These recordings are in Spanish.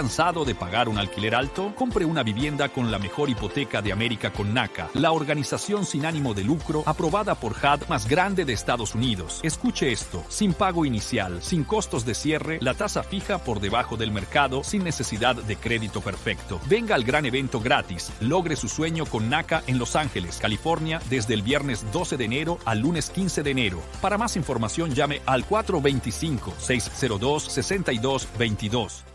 cansado de pagar un alquiler alto? Compre una vivienda con la mejor hipoteca de América con NACA, la organización sin ánimo de lucro aprobada por HUD más grande de Estados Unidos. Escuche esto, sin pago inicial, sin costos de cierre, la tasa fija por debajo del mercado, sin necesidad de crédito perfecto. Venga al gran evento gratis. Logre su sueño con NACA en Los Ángeles, California, desde el viernes 12 de enero al lunes 15 de enero. Para más información llame al 425-602-6222.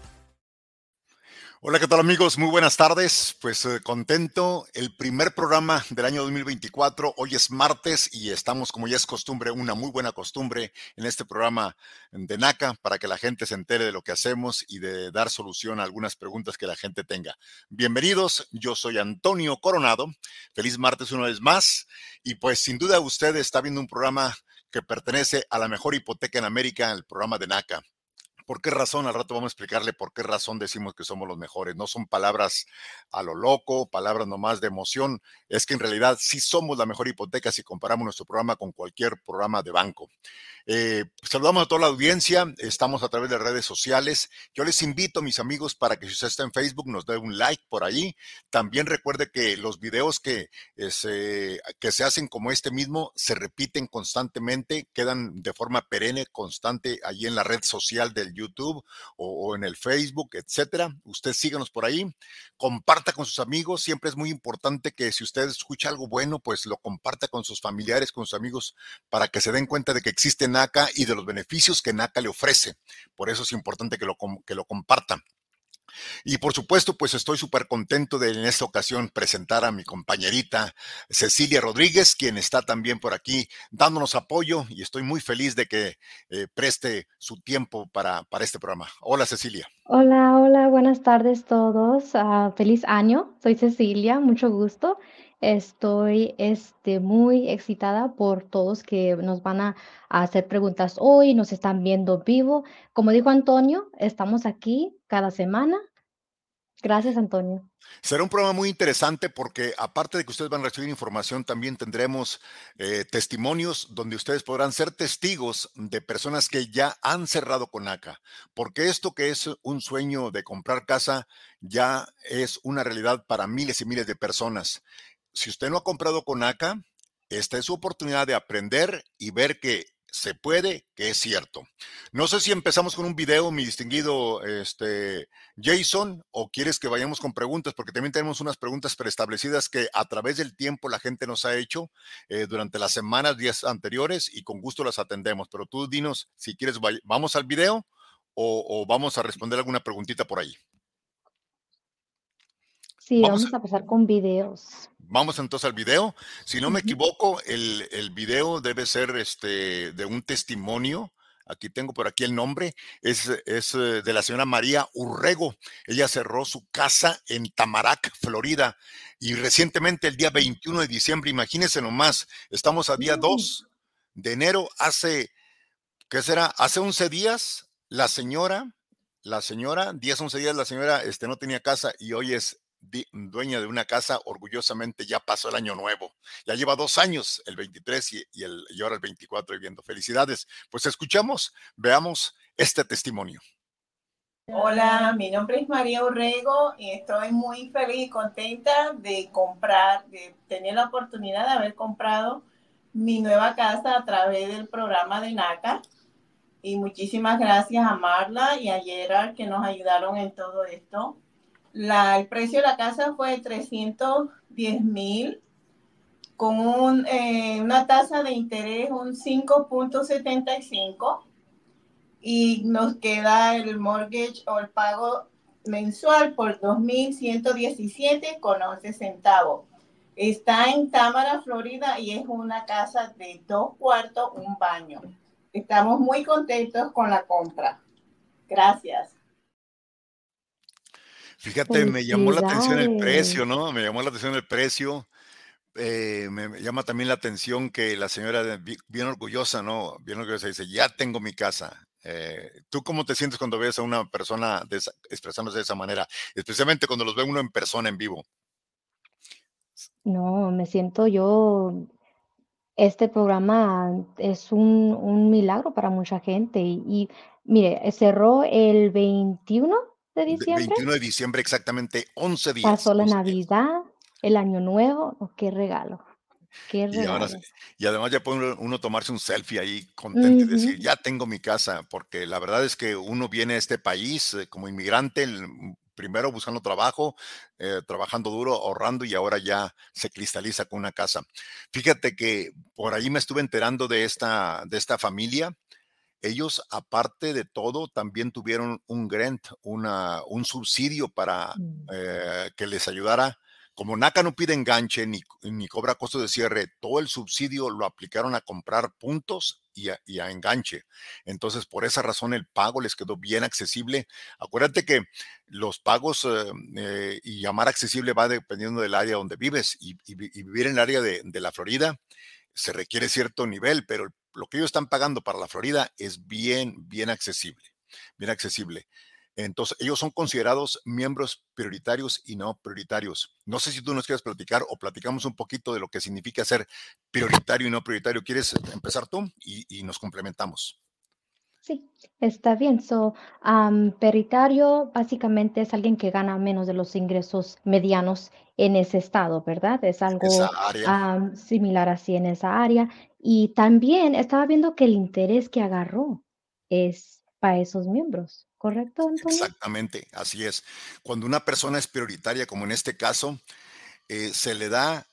Hola, ¿qué tal amigos? Muy buenas tardes. Pues eh, contento. El primer programa del año 2024. Hoy es martes y estamos, como ya es costumbre, una muy buena costumbre en este programa de NACA para que la gente se entere de lo que hacemos y de dar solución a algunas preguntas que la gente tenga. Bienvenidos. Yo soy Antonio Coronado. Feliz martes una vez más. Y pues sin duda usted está viendo un programa que pertenece a la mejor hipoteca en América, el programa de NACA. ¿Por qué razón? Al rato vamos a explicarle por qué razón decimos que somos los mejores. No son palabras a lo loco, palabras nomás de emoción. Es que en realidad sí somos la mejor hipoteca si comparamos nuestro programa con cualquier programa de banco. Eh, saludamos a toda la audiencia. Estamos a través de redes sociales. Yo les invito, mis amigos, para que si usted está en Facebook, nos dé un like por ahí. También recuerde que los videos que, se, que se hacen como este mismo se repiten constantemente, quedan de forma perenne, constante, allí en la red social del YouTube o, en el Facebook, etcétera. Usted síganos por ahí, comparta con sus amigos. Siempre es muy importante que si usted escucha algo bueno, pues lo comparta con sus familiares, con sus amigos, para que se den cuenta de que existe NACA y de los beneficios que NACA le ofrece. Por eso es importante que lo, que lo compartan. Y por supuesto, pues estoy súper contento de en esta ocasión presentar a mi compañerita Cecilia Rodríguez, quien está también por aquí dándonos apoyo y estoy muy feliz de que eh, preste su tiempo para, para este programa. Hola Cecilia. Hola, hola, buenas tardes todos. Uh, feliz año. Soy Cecilia, mucho gusto. Estoy este, muy excitada por todos que nos van a, hacer preguntas hoy, nos están viendo vivo. Como dijo Antonio, estamos aquí cada semana. Gracias, Antonio. Será un programa muy interesante porque aparte de que ustedes van a recibir información, también tendremos eh, testimonios donde ustedes podrán ser testigos de personas que ya han cerrado con ACA, porque esto que es un sueño de comprar casa ya es una realidad para miles y miles de personas si usted no ha comprado con ACA, esta es su oportunidad de aprender y ver que se puede, que es cierto. No sé si empezamos con un video, mi distinguido este, Jason, o quieres que vayamos con preguntas, porque también tenemos unas preguntas preestablecidas que a través del tiempo la gente nos ha hecho eh, durante las semanas, días anteriores, y con gusto las atendemos. Pero tú dinos si quieres, vamos al video o vamos a responder alguna preguntita por ahí. Sí, vamos, a pasar con videos. Vamos entonces al video. Si no me equivoco, el, el, video debe ser este, de un testimonio. Aquí tengo por aquí el nombre. Es, es eh, de la señora María Urrego. Ella cerró su casa en Tamarac, Florida. Y recientemente, el día 21 de diciembre, imagínense nomás, estamos a día 2 de enero. Hace, ¿qué será? Hace 11 días, la señora, la señora, 10, 11 días, la señora este, no tenía casa y hoy es dueña de una casa, orgullosamente ya pasó el año nuevo. Ya lleva dos años, el 23 y, el, y ahora el 24 viviendo. Felicidades. Pues escuchamos, veamos este testimonio. Hola, mi nombre es María Urrego y estoy muy feliz y contenta de comprar, de tener la oportunidad de haber comprado mi nueva casa a través del programa de NACA. Y muchísimas gracias a Marla y a Gerard que nos ayudaron en todo esto el precio de la casa fue 310 mil con eh, una tasa de interés un 5.75 y nos queda el mortgage o el pago mensual por 2.117 con 11 centavos. Está en Támara, Florida y es una casa de dos cuartos, un baño. Estamos muy contentos con la compra. Gracias. Fíjate, me llamó la atención el precio, ¿no? Me llamó la atención el precio. Eh, me llama también la atención que la señora, bien orgullosa, ¿no? Bien orgullosa, dice, ya tengo mi casa. Eh, ¿Tú cómo te sientes cuando ves a una persona expresándose de esa manera? Especialmente cuando los ve uno en persona, en vivo. No, me siento yo, este programa es un, milagro para mucha gente y, y mire, cerró el 21 de diciembre. 21 de diciembre, exactamente 11 días. Pasó la 11 días. Navidad, el Año Nuevo, oh, qué regalo, qué Y ahora, y además ya puede uno tomarse un selfie ahí contento y decir, ya tengo mi casa, porque la verdad es que uno viene a este país eh, como inmigrante, el- mm, primero buscando trabajo, eh, trabajando duro, ahorrando y ahora ya se cristaliza con una casa. Fíjate que por ahí me estuve enterando de esta, de esta familia. Ellos, aparte de todo, también tuvieron un grant, una, un subsidio para Mm. eh, que les ayudara. Como NACA no pide enganche ni, ni cobra costo de cierre, todo el subsidio lo aplicaron a comprar puntos y a, y a enganche. Entonces, por esa razón, el pago les quedó bien accesible. Acuérdate que los pagos eh, eh, y llamar accesible va dependiendo del área donde vives y, y vi- y vivir en el área de, de la Florida se requiere cierto nivel, pero lo que ellos están pagando para la Florida es bien, bien accesible, bien accesible. Entonces, ellos son considerados miembros prioritarios y no prioritarios. No sé si tú nos quieres platicar o platicamos un poquito de lo que significa ser prioritario y no prioritario. ¿Quieres empezar tú? Y, y nos complementamos. Sí, está bien. So, am, peritario básicamente es alguien que gana menos de los ingresos medianos en ese estado, ¿verdad? Es algo am, similar así en esa área. Y también estaba viendo que el interés que agarró es para esos miembros, ¿correcto, Antonio? exactamente, así es. Cuando una persona es prioritaria, como en este caso, eh, se le da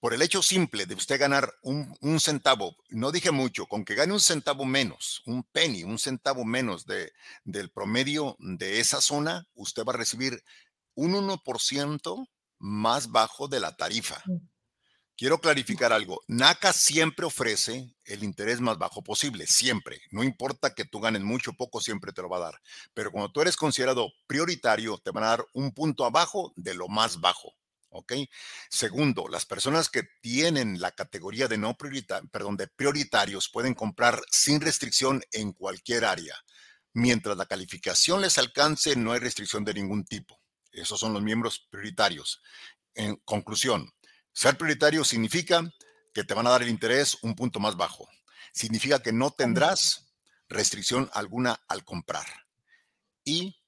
por el hecho simple de usted ganar un, un centavo, no dije mucho, con que gane un centavo menos, un penny, un centavo menos de, del promedio de esa zona, usted va a recibir un 1% más bajo de la tarifa. Quiero clarificar algo. NACA siempre ofrece el interés más bajo posible, siempre. No importa que tú ganes mucho o poco, siempre te lo va a dar. Pero cuando tú eres considerado prioritario, te van a dar un punto abajo de lo más bajo. ¿Ok? Segundo, las personas que tienen la categoría de no perdón, de prioritarios pueden comprar sin restricción en cualquier área. Mientras la calificación les alcance, no hay restricción de ningún tipo. Esos son los miembros prioritarios. En conclusión, ser prioritario significa que te van a dar el interés un punto más bajo. Significa que no tendrás restricción alguna al comprar. Y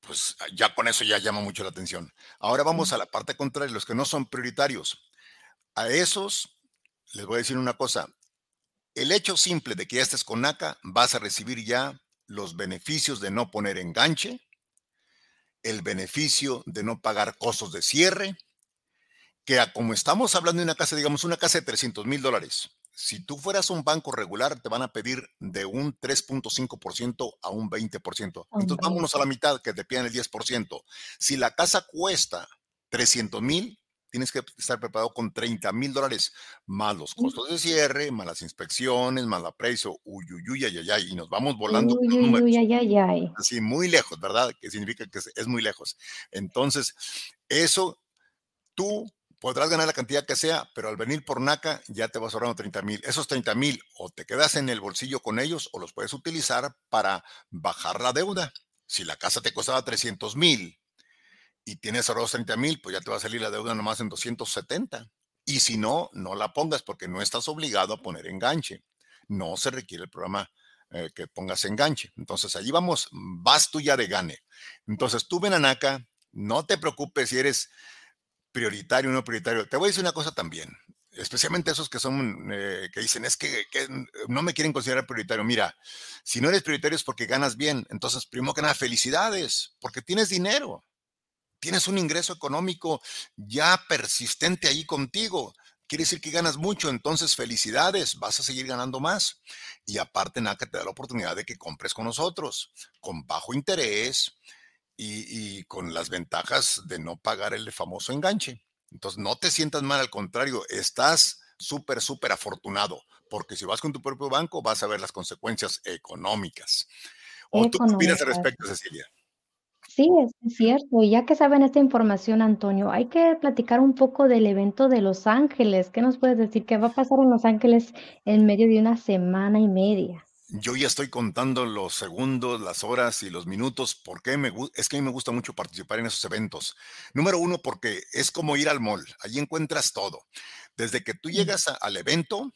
pues ya con eso ya llama mucho la atención. Ahora vamos a la parte contraria, los que no son prioritarios. A esos les voy a decir una cosa. El hecho simple de que ya estés con NACA, vas a recibir ya los beneficios de no poner enganche, el beneficio de no pagar costos de cierre, que a como estamos hablando de una casa, digamos una casa de 300 mil dólares, si tú fueras un banco regular, te van a pedir de un 3.5% a un 20%. Un Entonces vámonos a la 20. mitad, que te pidan el 10%. Si la casa cuesta 300 mil, tienes que estar preparado con 30 mil dólares, más los costos de cierre, más las inspecciones, más la precio, uy, uy, uy, ay, ay, y nos vamos volando Uy, uy, uy, ay, ay, ay. así muy lejos, ¿verdad? Que significa que es muy lejos. Entonces, eso tú podrás ganar la cantidad que sea, pero al venir por NACA ya te vas ahorrando 30 mil. Esos 30 mil o te quedas en el bolsillo con ellos o los puedes utilizar para bajar la deuda. Si la casa te costaba 300 mil y tienes ahorrados 30 mil, pues ya te va a salir la deuda nomás en 270. Y si no, no la pongas porque no estás obligado a poner enganche. No se requiere el programa eh, que pongas enganche. Entonces, allí vamos, vas tú ya de gane. Entonces, tú ven a NACA, no te preocupes si eres prioritario no prioritario. Te voy a decir una cosa también, especialmente esos que son, eh, que dicen, es que, que no me quieren considerar prioritario. Mira, si no eres prioritario es porque ganas bien. Entonces, primero que nada, felicidades, porque tienes dinero. Tienes un ingreso económico ya persistente ahí contigo. Quiere decir que ganas mucho, entonces felicidades, vas a seguir ganando más. Y aparte, NACA te da la oportunidad de que compres con nosotros, con bajo interés, y, y con las ventajas de no pagar el famoso enganche. Entonces, no te sientas mal, al contrario, estás súper, súper afortunado, porque si vas con tu propio banco, vas a ver las consecuencias económicas. ¿O tú qué opinas al respecto, Cecilia? Sí, es es cierto. Y ya que saben esta información, Antonio, hay que platicar un poco del evento de Los Ángeles. ¿Qué nos puedes decir? ¿Qué va a pasar en Los Ángeles en medio de una semana y media? Yo ya estoy contando los segundos, las horas y los minutos. ¿Por qué me Es que a mí me gusta mucho participar en esos eventos. Número uno, porque es como ir al mall. Allí encuentras todo. Desde que tú llegas a- al evento,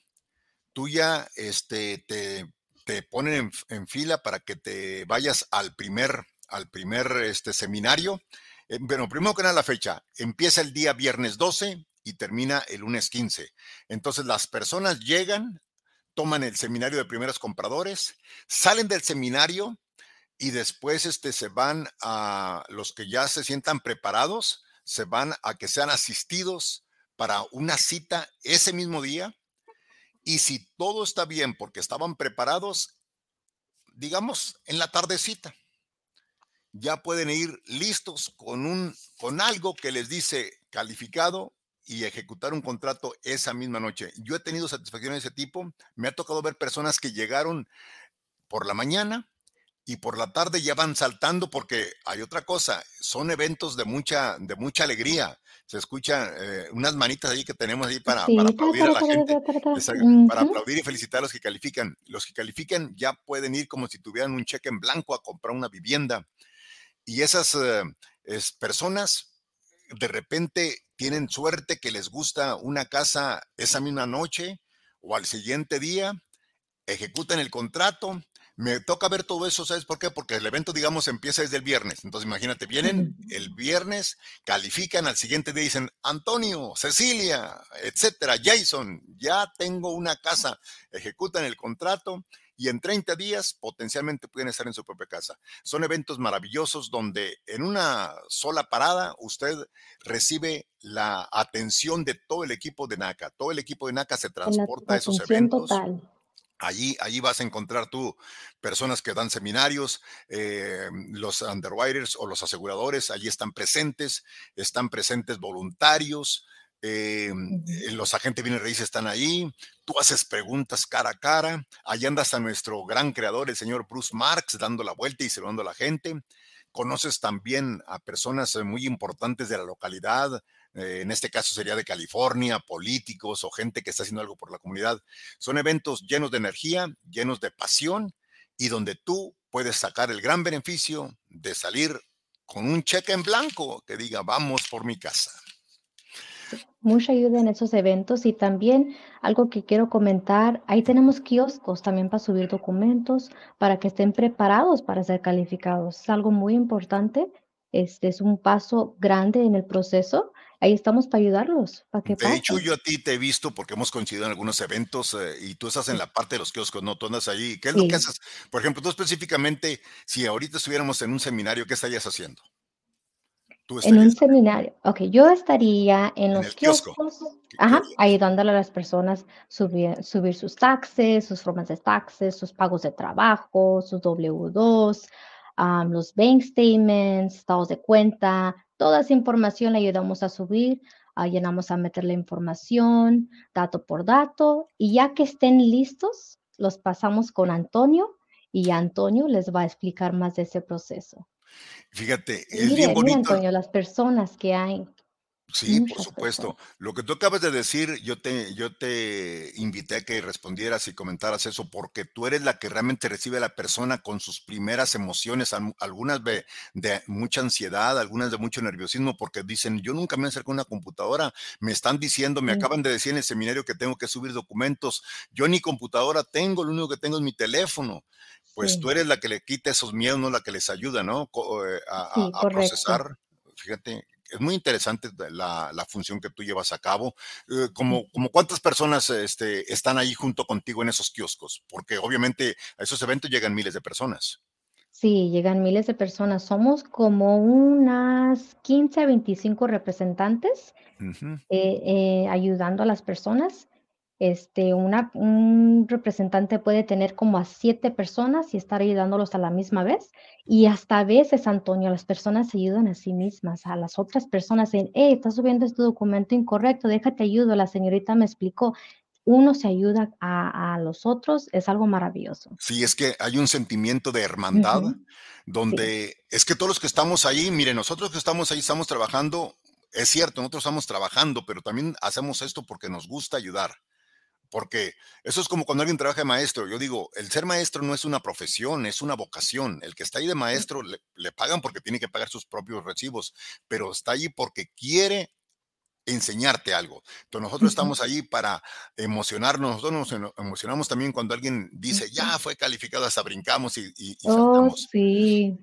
tú ya este, te, te ponen en, en fila para que te vayas al primer, al primer este, seminario. Eh, bueno, primero que nada la fecha, empieza el día viernes 12 y termina el lunes 15. Entonces las personas llegan, toman el seminario de primeros compradores, salen del seminario y después este, se van a los que ya se sientan preparados, se van a que sean asistidos para una cita ese mismo día. Y si todo está bien porque estaban preparados, digamos, en la tardecita, ya pueden ir listos con, un, con algo que les dice calificado y ejecutar un contrato esa misma noche. Yo he tenido satisfacción de ese tipo. Me ha tocado ver personas que llegaron por la mañana, y por la tarde ya van saltando porque hay otra cosa, son eventos de mucha, de mucha alegría. Se escuchan eh, unas manitas ahí que tenemos ahí para, aplaudir a la gente, para aplaudir y felicitar a los que califican. Los que califican ya pueden ir como si tuvieran un cheque en blanco a comprar una vivienda. Y esas eh, personas de repente tienen suerte que les gusta una casa esa misma noche o al siguiente día, ejecutan el contrato, me toca ver todo eso, ¿sabes por qué? Porque el evento, digamos, empieza desde el viernes. Entonces, imagínate, vienen el viernes, califican al siguiente día, dicen, Antonio, Cecilia, etcétera, Jason, ya tengo una casa, ejecutan el contrato y en 30 días potencialmente pueden estar en su propia casa. Son eventos maravillosos donde en una sola parada usted recibe la atención de todo el equipo de NACA. Todo el equipo de NACA se transporta a esos eventos. Allí, allí vas a encontrar tú personas que dan seminarios, eh, los underwriters o los aseguradores, allí están presentes, están presentes voluntarios, eh, eh, los agentes bienes raíces están ahí, tú haces preguntas cara a cara, allí andas a nuestro gran creador, el señor Bruce Marx, dando la vuelta y saludando a la gente. Conoces también a personas muy importantes de la localidad, eh, en este caso sería de California, políticos o gente que está haciendo algo por la comunidad. Son eventos llenos de energía, llenos de pasión y donde tú puedes sacar el gran beneficio de salir con un cheque en blanco que diga, vamos por mi casa. Mucha ayuda en esos eventos y también algo que quiero comentar, ahí tenemos kioscos también para subir documentos, para que estén preparados para ser calificados. Es algo muy importante, este es un paso grande en el proceso ahí estamos para ayudarlos, para que De hecho, yo a ti te he visto porque hemos coincidido en algunos eventos eh, y tú estás en la parte de los kioscos, ¿no? Tú andas ahí. ¿Qué es lo que haces? Por ejemplo, tú específicamente, si ahorita estuviéramos en un seminario, ¿qué estarías haciendo? En un seminario. Ok, yo estaría en los kioscos, ajá, ayudándole a las personas subir, subir sus taxes, sus formas de taxes, sus pagos de trabajo, sus W2, los bank statements, estados de cuenta, Toda esa información la ayudamos a subir, llenamos a meter la información, dato por dato, y ya que estén listos, los pasamos con Antonio y Antonio les va a explicar más de ese proceso. Fíjate, es bien bonito. Antonio, las personas que hay. Sí, por supuesto. Lo que tú acabas de decir, yo te, yo te invité a que respondieras y comentaras eso, porque tú eres la que realmente recibe a la persona con sus primeras emociones, algunas de, de, mucha ansiedad, algunas de mucho nerviosismo, porque dicen, yo nunca me acerco a una computadora, me están diciendo, me acaban de decir en el seminario que tengo que subir documentos, yo ni computadora tengo, lo único que tengo es mi teléfono. Pues tú eres la que le quita esos miedos, no la que les ayuda, ¿no? Eh, a, a procesar. Fíjate, es muy interesante la, función que tú llevas a cabo. Eh, como, como cuántas personas este, están ahí junto contigo en esos kioscos, porque obviamente a esos eventos llegan miles de personas. Sí, llegan miles de personas. Somos como unas 15 a 25 representantes eh, eh, ayudando a las personas. Este, una, un representante puede tener como a siete personas y estar ayudándolos a la misma vez. Y hasta a veces, Antonio, las personas se ayudan a sí mismas, a las otras personas en, hey, estás subiendo este documento incorrecto, déjate ayudo, la señorita me explicó. Uno se ayuda a, los otros, es algo maravilloso. Sí, es que hay un sentimiento de hermandad, donde es que todos los que estamos ahí, miren, nosotros que estamos ahí estamos trabajando, es cierto, nosotros estamos trabajando, pero también hacemos esto porque nos gusta ayudar porque eso es como cuando alguien trabaja de maestro. Yo digo, el ser maestro no es una profesión, es una vocación. El que está ahí de maestro le, pagan porque tiene que pagar sus propios recibos, pero está ahí porque quiere enseñarte algo. Entonces nosotros estamos ahí para emocionarnos. Nosotros nos emocionamos también cuando alguien dice, ya fue calificado, hasta brincamos y, y, oh, sí.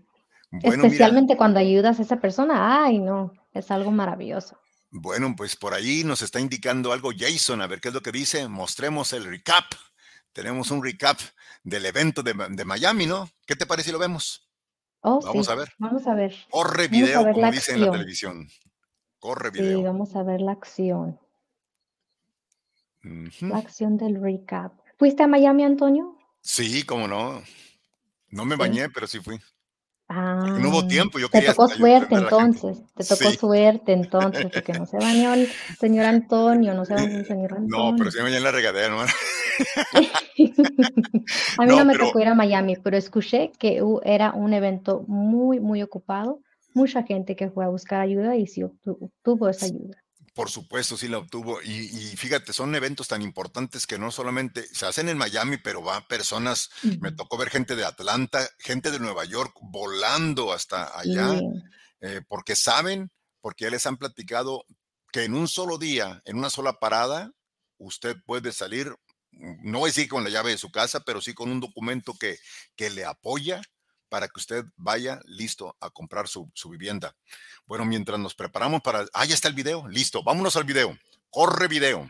Especialmente cuando ayudas a esa persona, ay no, es algo maravilloso. Bueno, pues por ahí nos está indicando algo Jason, a ver qué es lo que dice. Mostremos el recap. Tenemos un recap del evento de, Miami, ¿no? ¿Qué te parece si lo vemos? Oh, vamos a ver. Vamos a ver. Corre video, como dice en la televisión. Corre video. Sí, vamos a ver la acción. La acción del recap. ¿Fuiste a Miami, Antonio? Sí, cómo no. No me bañé, pero sí fui. Ah, no hubo tiempo, yo Te tocó suerte entonces, te tocó suerte entonces, porque no se bañó el señor Antonio, no se bañó el señor Antonio. No, pero sí me bañé en la regadera, ¿no? a mí no, me tocó ir a Miami, pero escuché que era un evento muy, muy ocupado, mucha gente que fue a buscar ayuda y sí obtuvo esa ayuda. Por supuesto, sí la obtuvo. Y, fíjate, son eventos tan importantes que no solamente se hacen en Miami, pero va personas, me tocó ver gente de Atlanta, gente de Nueva York volando hasta allá, eh, porque saben, porque ya les han platicado que en un solo día, en una sola parada, usted puede salir, no voy a decir con la llave de su casa, pero sí con un documento que, que le apoya para que usted vaya listo a comprar su, vivienda. Bueno, mientras nos preparamos para... Ah, ya está el video. Listo, vámonos al video. Corre video.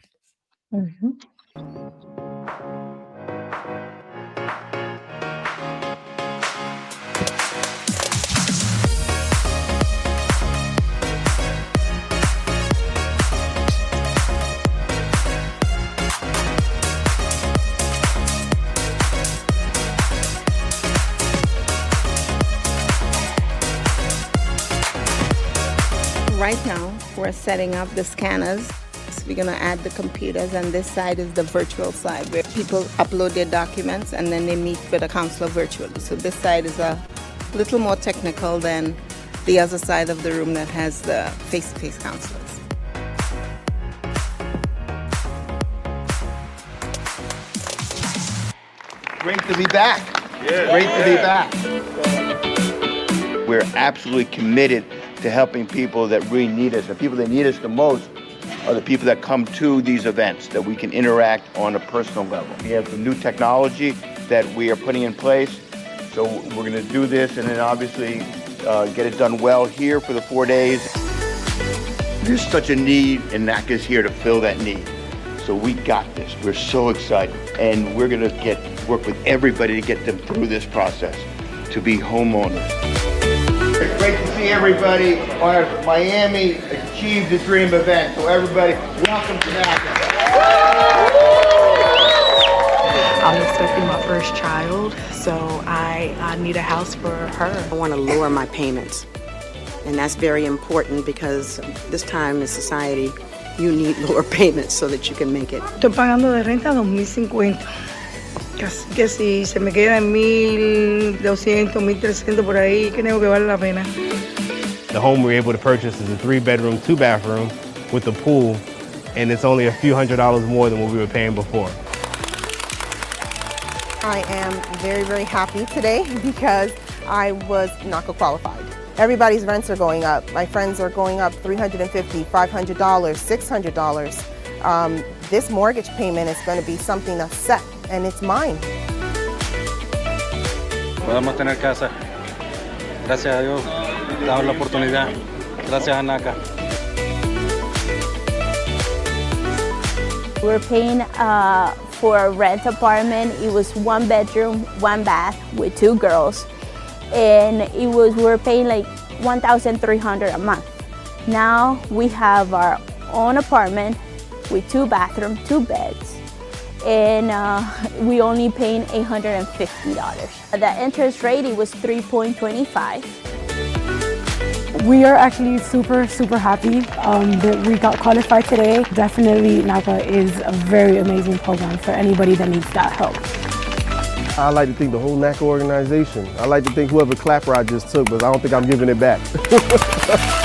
Right now we're setting up the scanners. So we're gonna add the computers and this side is the virtual side where people upload their documents and then they meet with a counselor virtually. So this side is a little more technical than the other side of the room that has the face-to-face counselors. Great to be back. Yeah. Great to be back. We're absolutely committed to helping people that really need us. The people that need us the most are the people that come to these events that we can interact on a personal level. We have some new technology that we are putting in place. So we're going to do this and then obviously uh, get it done well here for the four days. There's such a need and NACA is here to fill that need. So we got this. We're so excited. And we're going to get work with everybody to get them through this process to be homeowners. It's great to see everybody. Our Miami achieved the dream event. So everybody, welcome to NACA. I'm expecting my first child, so I, I need a house for her. I want to lower my payments. And that's very important because this time in society, you need lower payments so that you can make it. Estoy pagando de renta 2050. Casi que si se me queda en 1200, 1300 por ahí, creo que vale la pena. The home we're able to purchase is a three bedroom, two bathroom with a pool, and it's only a few hundred dollars more than what we were paying before. I am very, very happy today because I was NACA qualified. Everybody's rents are going up. My friends are going up $350, $500, $600. Um, this mortgage payment is going to be something that's set and it's mine. Podemos tener casa. Gracias a Dios, dado la oportunidad. Gracias a NACA. We're paying uh, for a rent apartment. It was one bedroom, one bath with two girls. And it was, we we're paying like 1,300 a month. Now we have our own apartment with two bathrooms, two beds, and uh, we only paying $850. The interest rate it was 3.25. We are actually super, super happy um, that we got qualified today. Definitely NAPA is a very amazing program for anybody that needs that help. I like to think the whole NACA organization. I like to think whoever clapper I just took, but I don't think I'm giving it back.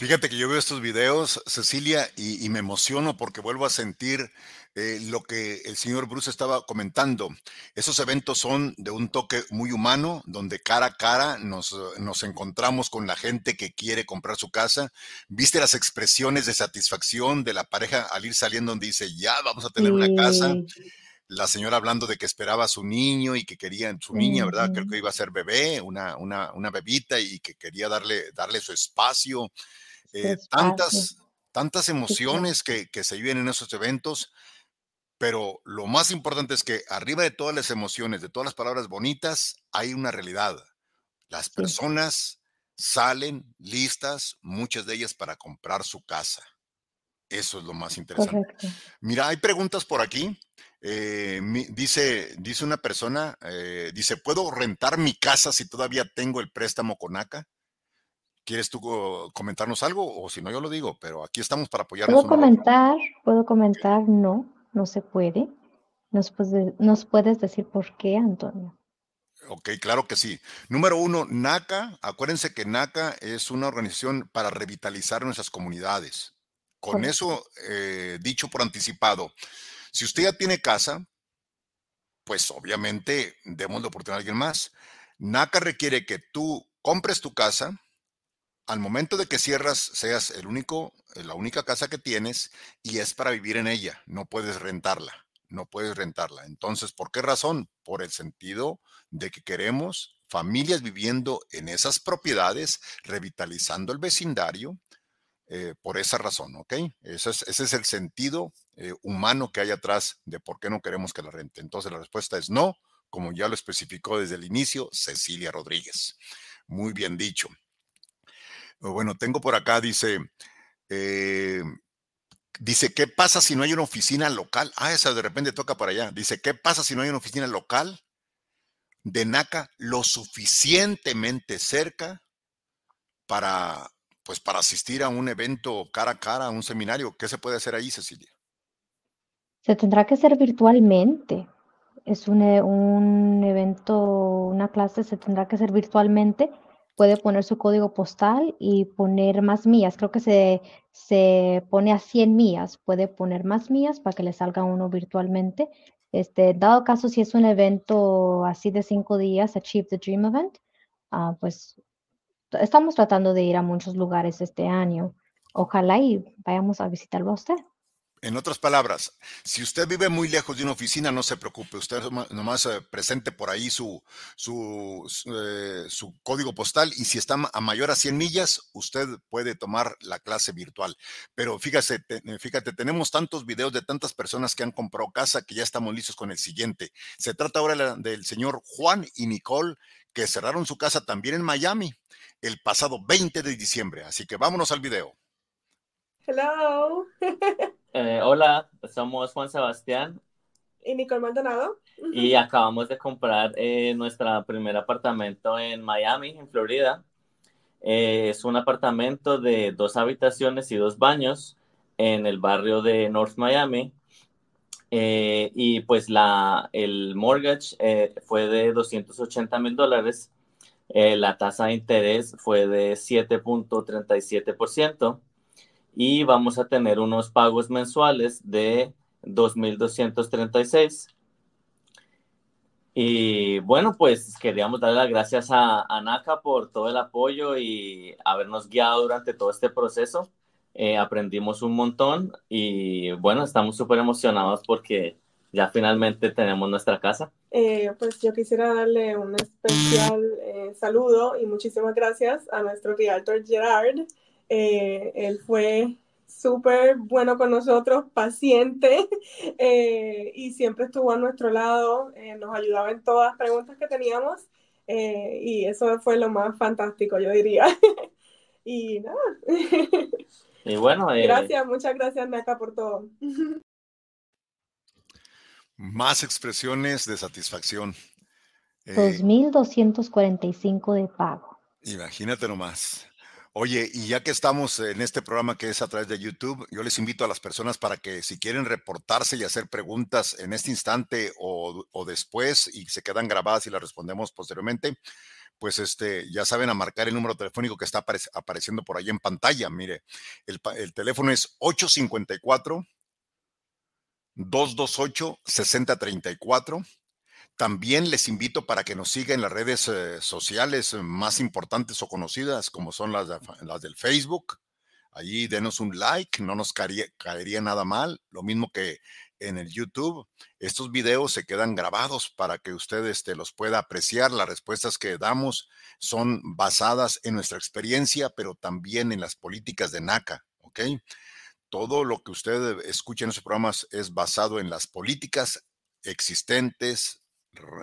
Fíjate que yo veo estos videos, Cecilia, y, y me emociono porque vuelvo a sentir eh, lo que el señor Bruce estaba comentando. Esos eventos son de un toque muy humano, donde cara a cara nos, nos encontramos con la gente que quiere comprar su casa. ¿Viste las expresiones de satisfacción de la pareja al ir saliendo donde dice, ya vamos a tener una casa? la señora hablando de que esperaba a su niño y que quería su niña, ¿verdad? Creo que iba a ser bebé, una, una, una bebita y que quería darle, darle su espacio. Eh, tantas, tantas emociones que, que, se viven en esos eventos, pero lo más importante es que arriba de todas las emociones, de todas las palabras bonitas, hay una realidad. Las personas salen listas, muchas de ellas para comprar su casa. Eso es lo más interesante. Mira, hay preguntas por aquí. Eh, dice, dice una persona, eh, dice, ¿puedo rentar mi casa si todavía tengo el préstamo con ACA? ¿Quieres tú comentarnos algo? O si no, yo lo digo, pero aquí estamos para apoyarnos. ¿Puedo comentar? ¿Puedo comentar? No, no se puede. ¿Nos puedes, ¿Nos puedes decir por qué, Antonio? Ok, claro que sí. Número uno, NACA. Acuérdense que NACA es una organización para revitalizar nuestras comunidades. Con eso, eh, dicho por anticipado, si usted ya tiene casa, pues obviamente demos la oportunidad a alguien más. NACA requiere que tú compres tu casa, al momento de que cierras seas el único, eh, la única casa que tienes y es para vivir en ella, no puedes rentarla, no puedes rentarla. Entonces, ¿por qué razón? Por el sentido de que queremos familias viviendo en esas propiedades, revitalizando el vecindario, eh, por esa razón, ¿ok? Ese es, el sentido eh, humano que hay atrás de por qué no queremos que la rente. Entonces la respuesta es no, como ya lo especificó desde el inicio Cecilia Rodríguez. Muy bien dicho. Bueno, tengo por acá, dice, eh, dice, ¿qué pasa si no hay una oficina local? Ah, esa de repente toca para allá. Dice, ¿qué pasa si no hay una oficina local de NACA lo suficientemente cerca para pues para asistir a un evento cara a cara, a un seminario, ¿qué se puede hacer ahí, Cecilia? Se tendrá que hacer virtualmente. Es un, e, un evento, una clase se tendrá que hacer virtualmente. Puede poner su código postal y poner más millas. Creo que se, se pone a 100 millas. Puede poner más millas para que le salga uno virtualmente. Este, dado caso, si es un evento así de cinco días, Achieve the Dream Event, uh, pues estamos tratando de ir a muchos lugares este año. Ojalá y vayamos a visitarlo a usted. En otras palabras, si usted vive muy lejos de una oficina, no se preocupe. Usted nomás eh, presente por ahí su, su, eh, su, código postal y si está a mayor a 100 millas, usted puede tomar la clase virtual. Pero fíjate, fíjate, tenemos tantos videos de tantas personas que han comprado casa que ya estamos listos con el siguiente. Se trata ahora del señor Juan y Nicole que cerraron su casa también en Miami el pasado 20 de diciembre. Así que vámonos al video. Hello. Eh, hola, somos Juan Sebastián. Y Nicole Maldonado. Y acabamos de comprar eh, nuestro primer apartamento en Miami, en Florida. Eh, es un apartamento de dos habitaciones y dos baños en el barrio de North Miami. y pues la, el mortgage fue de 280 mil dólares eh, la tasa de interés fue de 7.37% y vamos a tener unos pagos mensuales de 2.236. Y bueno, pues queríamos darle las gracias a, NACA por todo el apoyo y habernos guiado durante todo este proceso. Eh, aprendimos un montón y bueno, estamos súper emocionados porque ya finalmente tenemos nuestra casa. Eh, pues yo quisiera darle un especial eh, saludo y muchísimas gracias a nuestro realtor Gerard. Eh, él fue súper bueno con nosotros, paciente y siempre estuvo a nuestro lado, nos ayudaba en todas las preguntas que teníamos y eso fue lo más fantástico, yo diría. y nada. Y bueno, gracias, muchas gracias Naka por todo. Más expresiones de satisfacción. 2.245 eh, de pago. Imagínate nomás. Oye, y ya que estamos en este programa que es a través de YouTube, yo les invito a las personas para que si quieren reportarse y hacer preguntas en este instante o, o después y se quedan grabadas y las respondemos posteriormente, pues este, ya saben a marcar el número telefónico que está apareciendo por ahí en pantalla. Mire, el, el teléfono es 854 228 6034. También les invito para que nos sigan en las redes eh, sociales más importantes o conocidas, como son las, las del Facebook. Allí denos un like, no nos caería, nada mal. Lo mismo que en el YouTube. Estos videos se quedan grabados para que usted este, los pueda apreciar. Las respuestas que damos son basadas en nuestra experiencia, pero también en las políticas de NACA, ¿ok? Todo lo que usted escucha en esos programas es basado en las políticas existentes,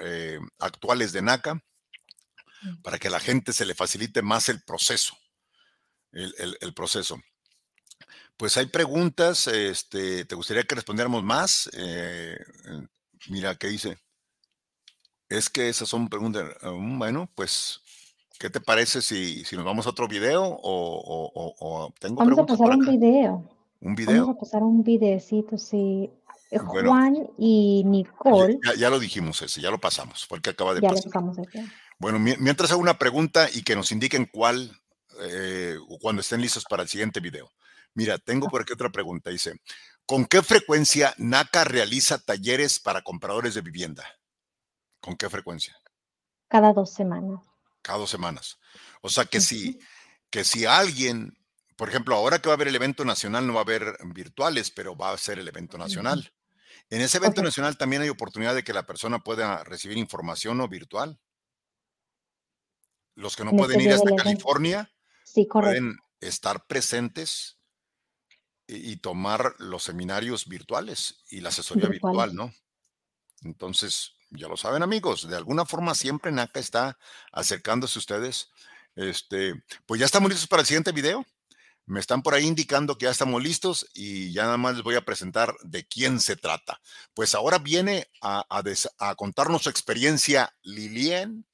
eh, actuales de NACA, mm. para que a la gente se le facilite más el proceso. el proceso. Pues hay preguntas, este, ¿te gustaría que respondiéramos más? Eh, mira, ¿qué dice? Es que esas son preguntas, um, bueno, pues, ¿qué te parece si, si nos vamos a otro video o, o, o, tengo Vamos a pasar un video. ¿Un video? Vamos a pasar un videecito, sí. Eh, Juan y Nicole. Ya, ya, lo dijimos ese, ya lo pasamos, porque acaba de ya pasar. Lo Bueno, mientras hago una pregunta y que nos indiquen cuál, eh, cuando estén listos para el siguiente video. Mira, tengo por aquí otra pregunta. Dice, ¿con qué frecuencia NACA realiza talleres para compradores de vivienda? ¿Con qué frecuencia? Cada dos semanas. Cada dos semanas. O sea que si, que si alguien, por ejemplo, ahora que va a haber el evento nacional, no va a haber virtuales, pero va a ser el evento nacional. En ese evento nacional también hay oportunidad de que la persona pueda recibir información o virtual. Los que no pueden ir hasta California pueden estar presentes y, tomar los seminarios virtuales y la asesoría virtual, ¿no? Entonces, ya lo saben amigos, de alguna forma siempre NACA está acercándose a ustedes. Este, pues ya estamos listos para el siguiente video. Me están por ahí indicando que ya estamos listos y ya nada más les voy a presentar de quién se trata. Pues ahora viene a, contarnos su experiencia Lilian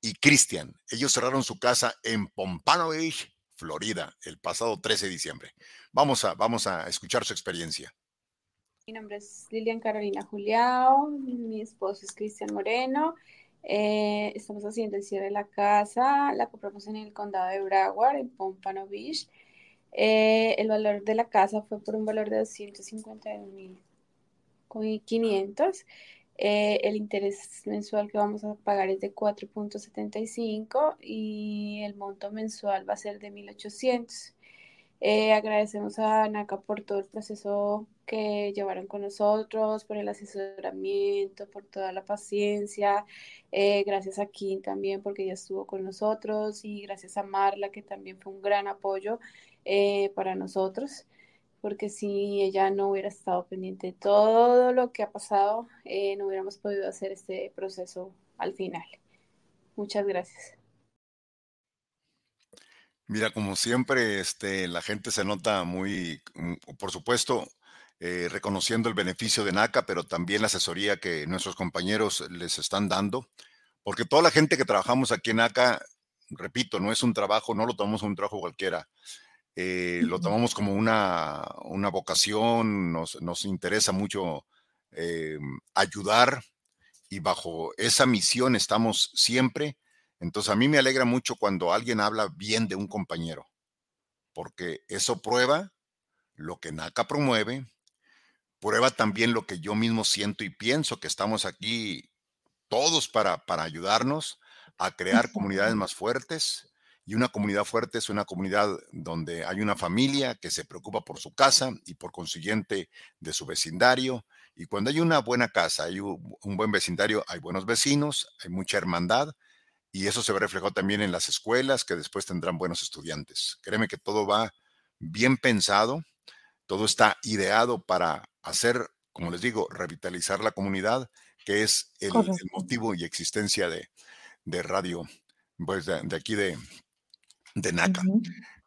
y Cristian. Ellos cerraron su casa en Pompano Beach, Florida, el pasado 13 de diciembre. Vamos a, vamos a escuchar su experiencia. Mi nombre es Lilian Carolina Juliao, mi esposo es Cristian Moreno. Eh, estamos haciendo el cierre de la casa, la compramos en el condado de Broward, en Pompano Beach. Eh, el valor de la casa fue por un valor de 251.500. Eh, el interés mensual que vamos a pagar es de 4.75 y el monto mensual va a ser de 1.800. Eh, agradecemos a NACA por todo el proceso que llevaron con nosotros, por el asesoramiento, por toda la paciencia. Eh, gracias a Kim también porque ella estuvo con nosotros y gracias a Marla que también fue un gran apoyo eh, para nosotros porque si ella no hubiera estado pendiente de todo lo que ha pasado, no hubiéramos podido hacer este proceso al final. Muchas gracias. Mira, como siempre, este, la gente se nota muy, mm, por supuesto, eh, reconociendo el beneficio de NACA, pero también la asesoría que nuestros compañeros les están dando, porque toda la gente que trabajamos aquí en NACA, repito, no es un trabajo, no lo tomamos un trabajo cualquiera, eh, lo tomamos como una, una vocación, nos, nos, interesa mucho eh, ayudar y bajo esa misión estamos siempre entonces a mí me alegra mucho cuando alguien habla bien de un compañero, porque eso prueba lo que NACA promueve, prueba también lo que yo mismo siento y pienso, que estamos aquí todos para, para ayudarnos a crear comunidades más fuertes. Y una comunidad fuerte es una comunidad donde hay una familia que se preocupa por su casa y por consiguiente de su vecindario. Y cuando hay una buena casa, hay un buen vecindario, hay buenos vecinos, hay mucha hermandad y eso se ve reflejado también en las escuelas que después tendrán buenos estudiantes. Créeme que todo va bien pensado, todo está ideado para hacer, como les digo, revitalizar la comunidad, que es el, motivo y existencia de, radio, pues de, aquí de, de NACA.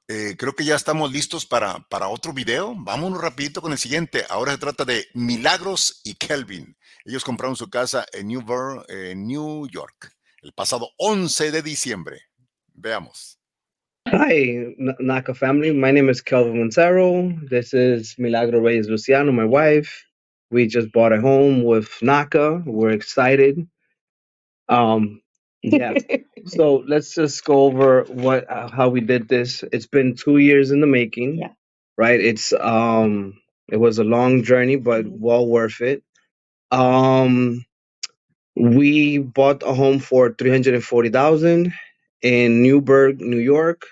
Eh, creo que ya estamos listos para, para otro video. Vámonos rapidito con el siguiente. Ahora se trata de Milagros y Kelvin. Ellos compraron su casa en New, en New York el pasado 11 de diciembre. Veamos. Hi, Naka family. My name is Kelvin Montero. This is Milagro Reyes Luciano, my wife. We just bought a home with Naka. We're excited. Um, yeah. so let's just go over what uh, how we did this. It's been two years in the making. Yeah. Right. It's um it was a long journey, but well worth it. Um, we bought a home for three hundred and forty thousand in Newburgh, New York.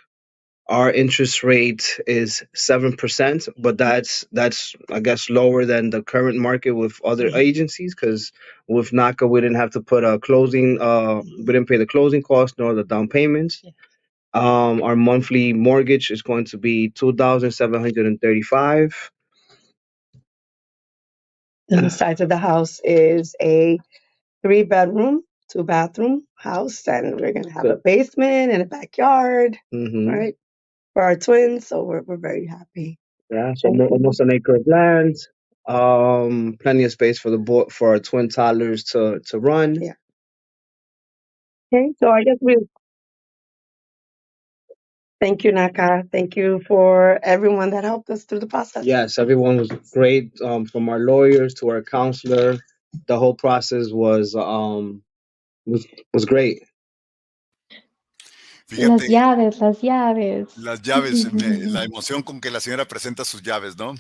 Our interest rate is seven percent, but that's that's I guess lower than the current market with other agencies because with NACA we didn't have to put a closing uh we didn't pay the closing cost nor the down payments. Um, our monthly mortgage is going to be two thousand seven hundred and thirty-five. And the size of the house is a three bedroom, two bathroom house, and we're gonna have a basement and a backyard, Mm-hmm. right? For our twins, so we're we're very happy. Yeah, so almo- almost an acre of land. Um, plenty of space for the boy for our twin toddlers to to run. Yeah. Okay, so I guess we thank you, Naka. Thank you for everyone that helped us through the process. Yes, everyone was great. Um, from our lawyers to our counselor, the whole process was um was was great. Las llaves, las llaves. las llaves, me- la emoción con que la señora presenta sus llaves, ¿no?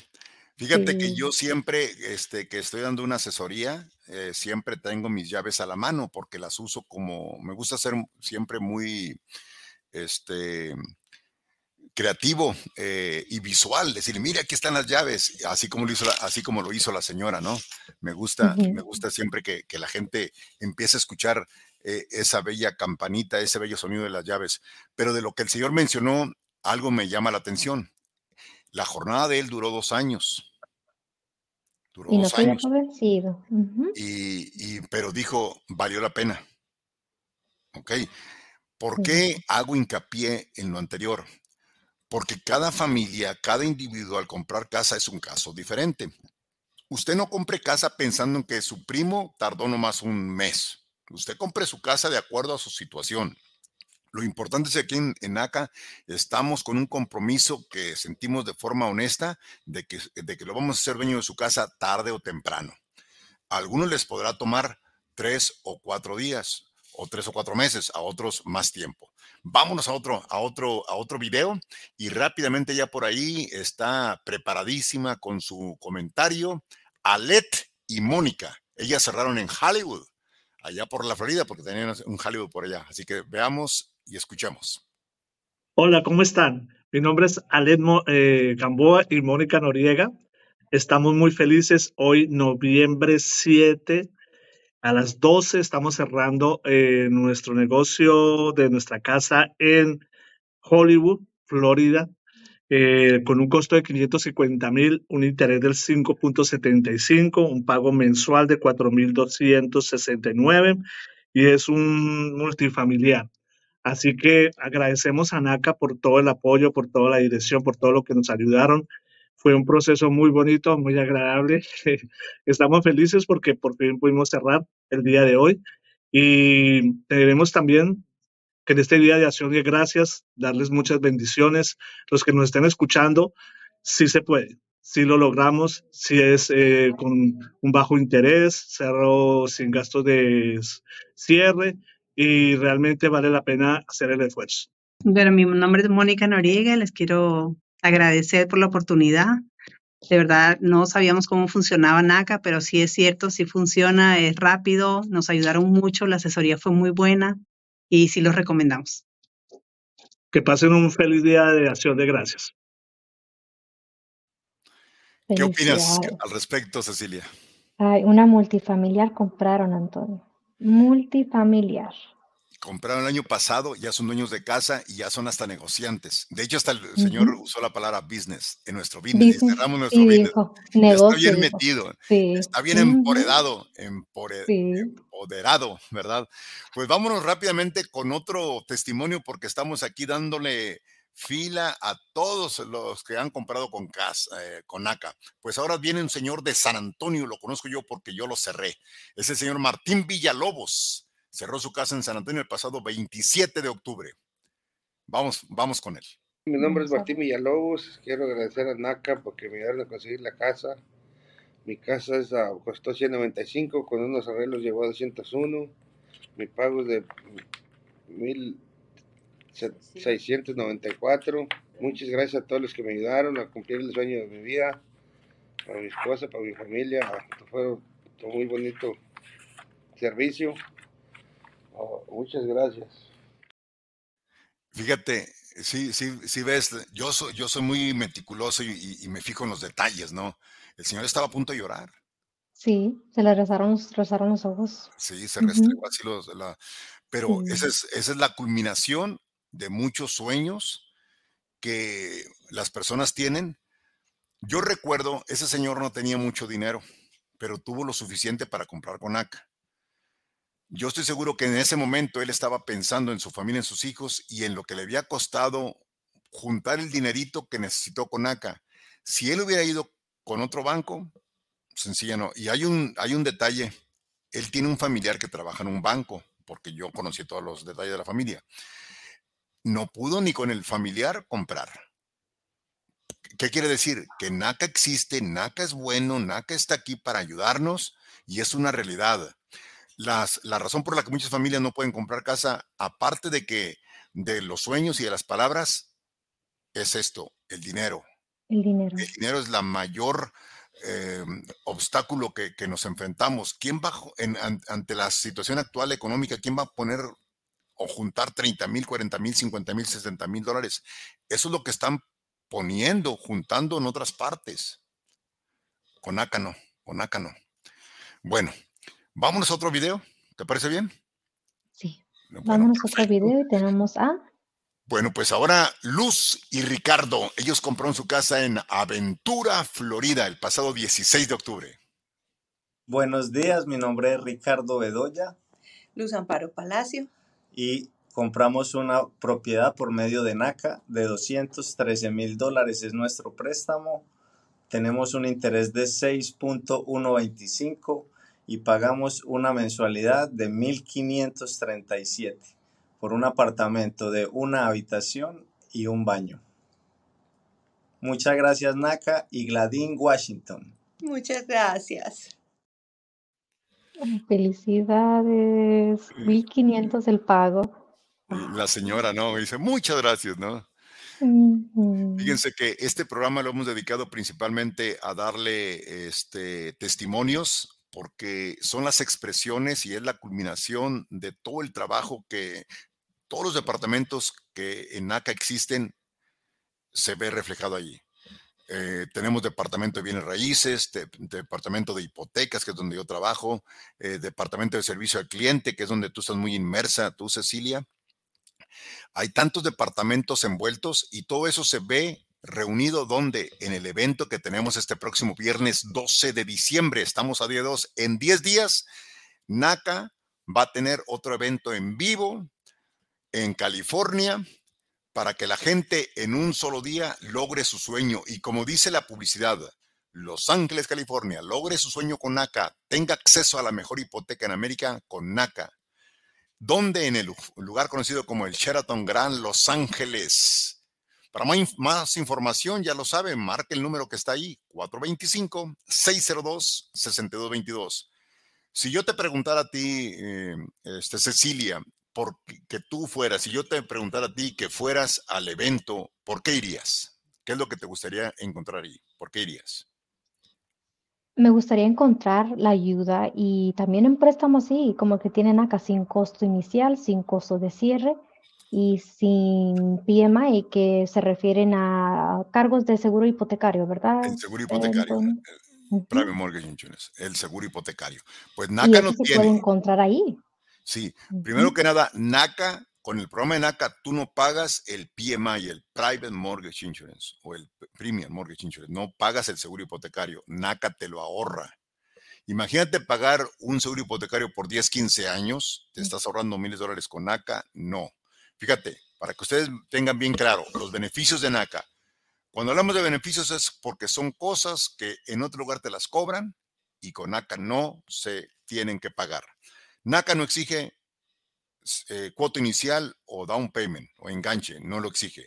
Fíjate que yo siempre, este, que estoy dando una asesoría, eh, siempre tengo mis llaves a la mano porque las uso como, me gusta ser siempre muy, este, creativo eh, y visual, decir, mira, aquí están las llaves, así como lo hizo la, así como lo hizo la señora, ¿no? Me gusta, me gusta siempre que, que la gente empiece a escuchar eh, esa bella campanita, ese bello sonido de las llaves. Pero de lo que el señor mencionó, algo me llama la atención. La jornada de él duró dos años, duró Y no dos años, convencido. Y, y- pero dijo, valió la pena, ¿ok? ¿Por Sí. qué hago hincapié en lo anterior? Porque cada familia, cada individuo al comprar casa es un caso diferente. Usted no compre casa pensando en que su primo tardó nomás un mes. Usted compre su casa de acuerdo a su situación. Lo importante es que aquí en, en ACA estamos con un compromiso que sentimos de forma honesta de que, de que lo vamos a hacer dueño de su casa tarde o temprano. A algunos les podrá tomar tres o cuatro días o tres o cuatro meses, a otros más tiempo. Vámonos a otro, a otro, a otro video y rápidamente ya por ahí está preparadísima con su comentario. Alet y Mónica, ellas cerraron en Hollywood, allá por la Florida, porque tenían un Hollywood por allá. Así que veamos y escuchemos. Hola, ¿cómo están? Mi nombre es Alet eh, Gamboa y Mónica Noriega. Estamos muy felices. Hoy, noviembre 7, a las 12, estamos cerrando eh, nuestro negocio de nuestra casa en Hollywood, Florida, eh, con un costo de 550 mil, un interés del 5.75, un pago mensual de 4.269 y es un multifamiliar. Así que agradecemos a NACA por todo el apoyo, por toda la dirección, por todo lo que nos ayudaron. Fue un proceso muy bonito, muy agradable. Estamos felices porque por fin pudimos cerrar el día de hoy y queremos también que en este día de acción de gracias, darles muchas bendiciones. Los que nos estén escuchando, sí se puede, sí lo logramos, sí es eh, con un bajo interés, cerro sin gastos de cierre y realmente vale la pena hacer el esfuerzo. Bueno, mi nombre es Mónica Noriega, les quiero agradecer por la oportunidad. De verdad, no sabíamos cómo funcionaba NACA, pero sí es cierto, sí funciona, es rápido, nos ayudaron mucho, la asesoría fue muy buena y sí los recomendamos. Que pasen un feliz día de acción de gracias. ¿Qué opinas al respecto, Cecilia? Ay, una multifamiliar compraron, Antonio. Multifamiliar. Compraron el año pasado, ya son dueños de casa y ya son hasta negociantes. De hecho, hasta el señor usó la palabra business en nuestro business. cerramos nuestro sí, business. está bien metido, Sí. está bien Ujú. empoderado, empore- Sí. empoderado, ¿verdad? Pues vámonos rápidamente con otro testimonio porque estamos aquí dándole fila a todos los que han comprado con CAS, eh, con ACA. Pues ahora viene un señor de San Antonio, lo conozco yo porque yo lo cerré. Es el señor Martín Villalobos. Cerró su casa en San Antonio el pasado 27 de octubre. Vamos, vamos con él. Mi nombre es Martín Villalobos. Quiero agradecer a NACA porque me ayudaron a conseguir la casa. Mi casa es, ah, costó 195, con unos arreglos llegó a 201. Mi pago es de 1.694. Muchas gracias a todos los que me ayudaron a cumplir el sueño de mi vida. Para mi esposa, para mi familia. Fue un muy bonito servicio. Oh, muchas gracias. Fíjate, sí, sí, sí ves, yo soy, yo soy muy meticuloso y, y me fijo en los detalles, ¿no? El señor estaba a punto de llorar. Sí, se le rezaron, rezaron los ojos. Sí, se restregó así los, la, pero Sí. esa es, esa es la culminación de muchos sueños que las personas tienen. Yo recuerdo, ese señor no tenía mucho dinero, pero tuvo lo suficiente para comprar con ACA. Yo estoy seguro que en ese momento él estaba pensando en su familia, en sus hijos y en lo que le había costado juntar el dinerito que necesitó con ACA. Si él hubiera ido con otro banco, sencilla no. Y hay un, hay un detalle. Él tiene un familiar que trabaja en un banco, porque yo conocí todos los detalles de la familia. No pudo ni con el familiar comprar. ¿Qué quiere decir? Que NACA existe, NACA es bueno, NACA está aquí para ayudarnos y es una realidad. Las, la razón por la que muchas familias no pueden comprar casa, aparte de que de los sueños y de las palabras, es esto, el dinero. El dinero. El dinero es la mayor eh, obstáculo que, que nos enfrentamos. ¿Quién va, en- an- ante la situación actual económica, quién va a poner o juntar 30 mil, 40 mil, 50 mil, 60 mil dólares? Eso es lo que están poniendo, juntando en otras partes. Con ACA no, con ACA no. Bueno, vámonos a otro video. ¿Te parece bien? Sí. Bueno, Vámonos a otro video y tenemos a Bueno, pues ahora Luz y Ricardo, ellos compraron su casa en Aventura, Florida, el pasado 16 de octubre. Buenos días, mi nombre es Ricardo Bedoya Luz Amparo Palacio. y compramos una propiedad por medio de NACA de 213 mil dólares. Es nuestro préstamo. Tenemos un interés de 6.125 y pagamos una mensualidad de 1.537 por un apartamento de una habitación y un baño. Muchas gracias NACA y Gladine Washington. Muchas gracias. felicidades, 1500 el pago. La señora, ¿no? Dice, muchas gracias, ¿no? Fíjense que este programa lo hemos dedicado principalmente a darle este, testimonios porque son las expresiones y es la culminación de todo el trabajo que todos los departamentos que en NACA existen se ve reflejado allí. Eh, tenemos departamento de bienes raíces, de- departamento de hipotecas, que es donde yo trabajo, eh, departamento de servicio al cliente, que es donde tú estás muy inmersa, tú, Cecilia. Hay tantos departamentos envueltos y todo eso se ve reunido donde en el evento que tenemos este próximo viernes 12 de diciembre. Estamos a día 2. En 10 días, NACA va a tener otro evento en vivo en California para que la gente en un solo día logre su sueño. Y como dice la publicidad, Los Ángeles, California, logre su sueño con NACA, tenga acceso a la mejor hipoteca en América con NACA. donde en el lu- lugar conocido como el Sheraton Grand Los Ángeles. Para más, inf- más información, ya lo saben, marque el número que está ahí, 425-602-6222. Si yo te preguntara a ti, eh, este, Cecilia, por que tú fueras, si yo te preguntara a ti que fueras al evento, ¿por qué irías? ¿Qué es lo que te gustaría encontrar ahí? ¿Por qué irías? Me gustaría encontrar la ayuda y también un préstamo así, como que tienen acá sin costo inicial, sin costo de cierre y sin PMI, que se refieren a cargos de seguro hipotecario, ¿verdad? El seguro hipotecario, el Private Mortgage Insurance, el seguro hipotecario. Pues y NACA no eso se puede encontrar ahí. Sí, primero que nada, NACA, con el programa de NACA, tú no pagas el PMI, el Private Mortgage Insurance o el Premium Mortgage Insurance, no pagas el seguro hipotecario, NACA te lo ahorra. Imagínate pagar un seguro hipotecario por 10, 15 años, te estás ahorrando miles de dólares con NACA, no. Fíjate, para que ustedes tengan bien claro, los beneficios de NACA. Cuando hablamos de beneficios es porque son cosas que en otro lugar te las cobran y con NACA no se tienen que pagar. NACA no exige eh, cuota inicial o down payment o enganche, no lo exige.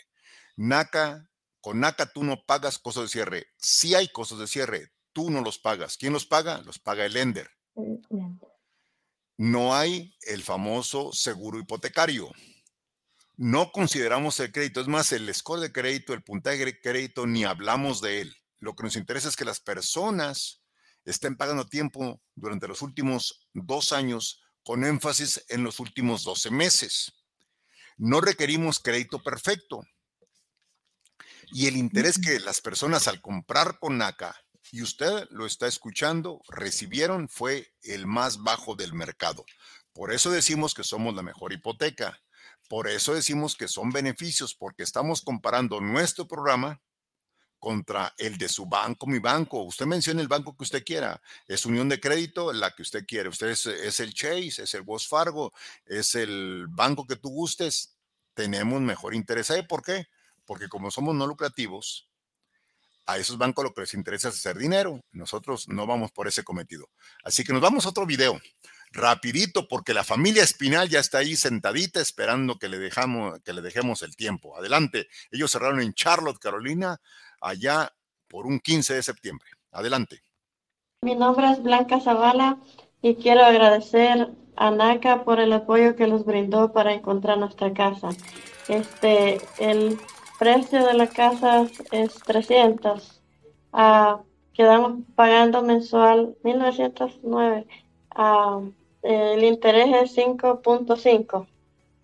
NACA, con NACA tú no pagas costos de cierre. Si hay costos de cierre, tú no los pagas. ¿Quién los paga? Los paga el lender. No hay el famoso seguro hipotecario. No consideramos el crédito. Es más, el score de crédito, el puntaje de crédito, ni hablamos de él. Lo que nos interesa es que las personas estén pagando tiempo durante los últimos dos años con énfasis en los últimos 12 meses. No requerimos crédito perfecto. Y el interés que las personas al comprar con NACA, y usted lo está escuchando, recibieron fue el más bajo del mercado. Por eso decimos que somos la mejor hipoteca. Por eso decimos que son beneficios, porque estamos comparando nuestro programa contra el de su banco, mi banco. Usted menciona el banco que usted quiera. Es Unión de Crédito, la que usted quiere. Usted es, el Chase, es el Wells Fargo, es el banco que tú gustes. Tenemos mejor interés. ¿Sabe por qué? Porque como somos no lucrativos, a esos bancos lo que les interesa es hacer dinero. Nosotros no vamos por ese cometido. Así que nos vamos a otro video. Rapidito, porque la familia Espinal ya está ahí sentadita esperando que le, dejamos, que le dejemos el tiempo. Adelante. Ellos cerraron en Charlotte, Carolina, allá por un 15 de septiembre. Adelante. Mi nombre es Blanca Zavala y quiero agradecer a NACA por el apoyo que nos brindó para encontrar nuestra casa. Este, el precio de la casa es 300. Ah, quedamos pagando mensual 1909. Ah, el interés es 5.5.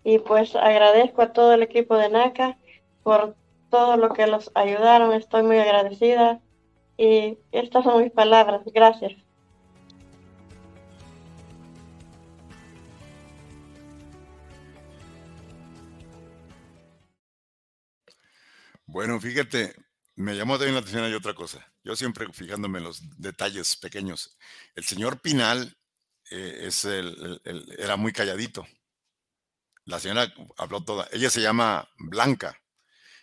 Y pues agradezco a todo el equipo de NACA por todo lo que los ayudaron. Estoy muy agradecida y estas son mis palabras. Gracias. Bueno, fíjate, me llamó también la atención hay otra cosa. Yo siempre fijándome en los detalles pequeños. El señor Pinal eh, es el, era muy calladito. La señora habló toda. Ella se llama Blanca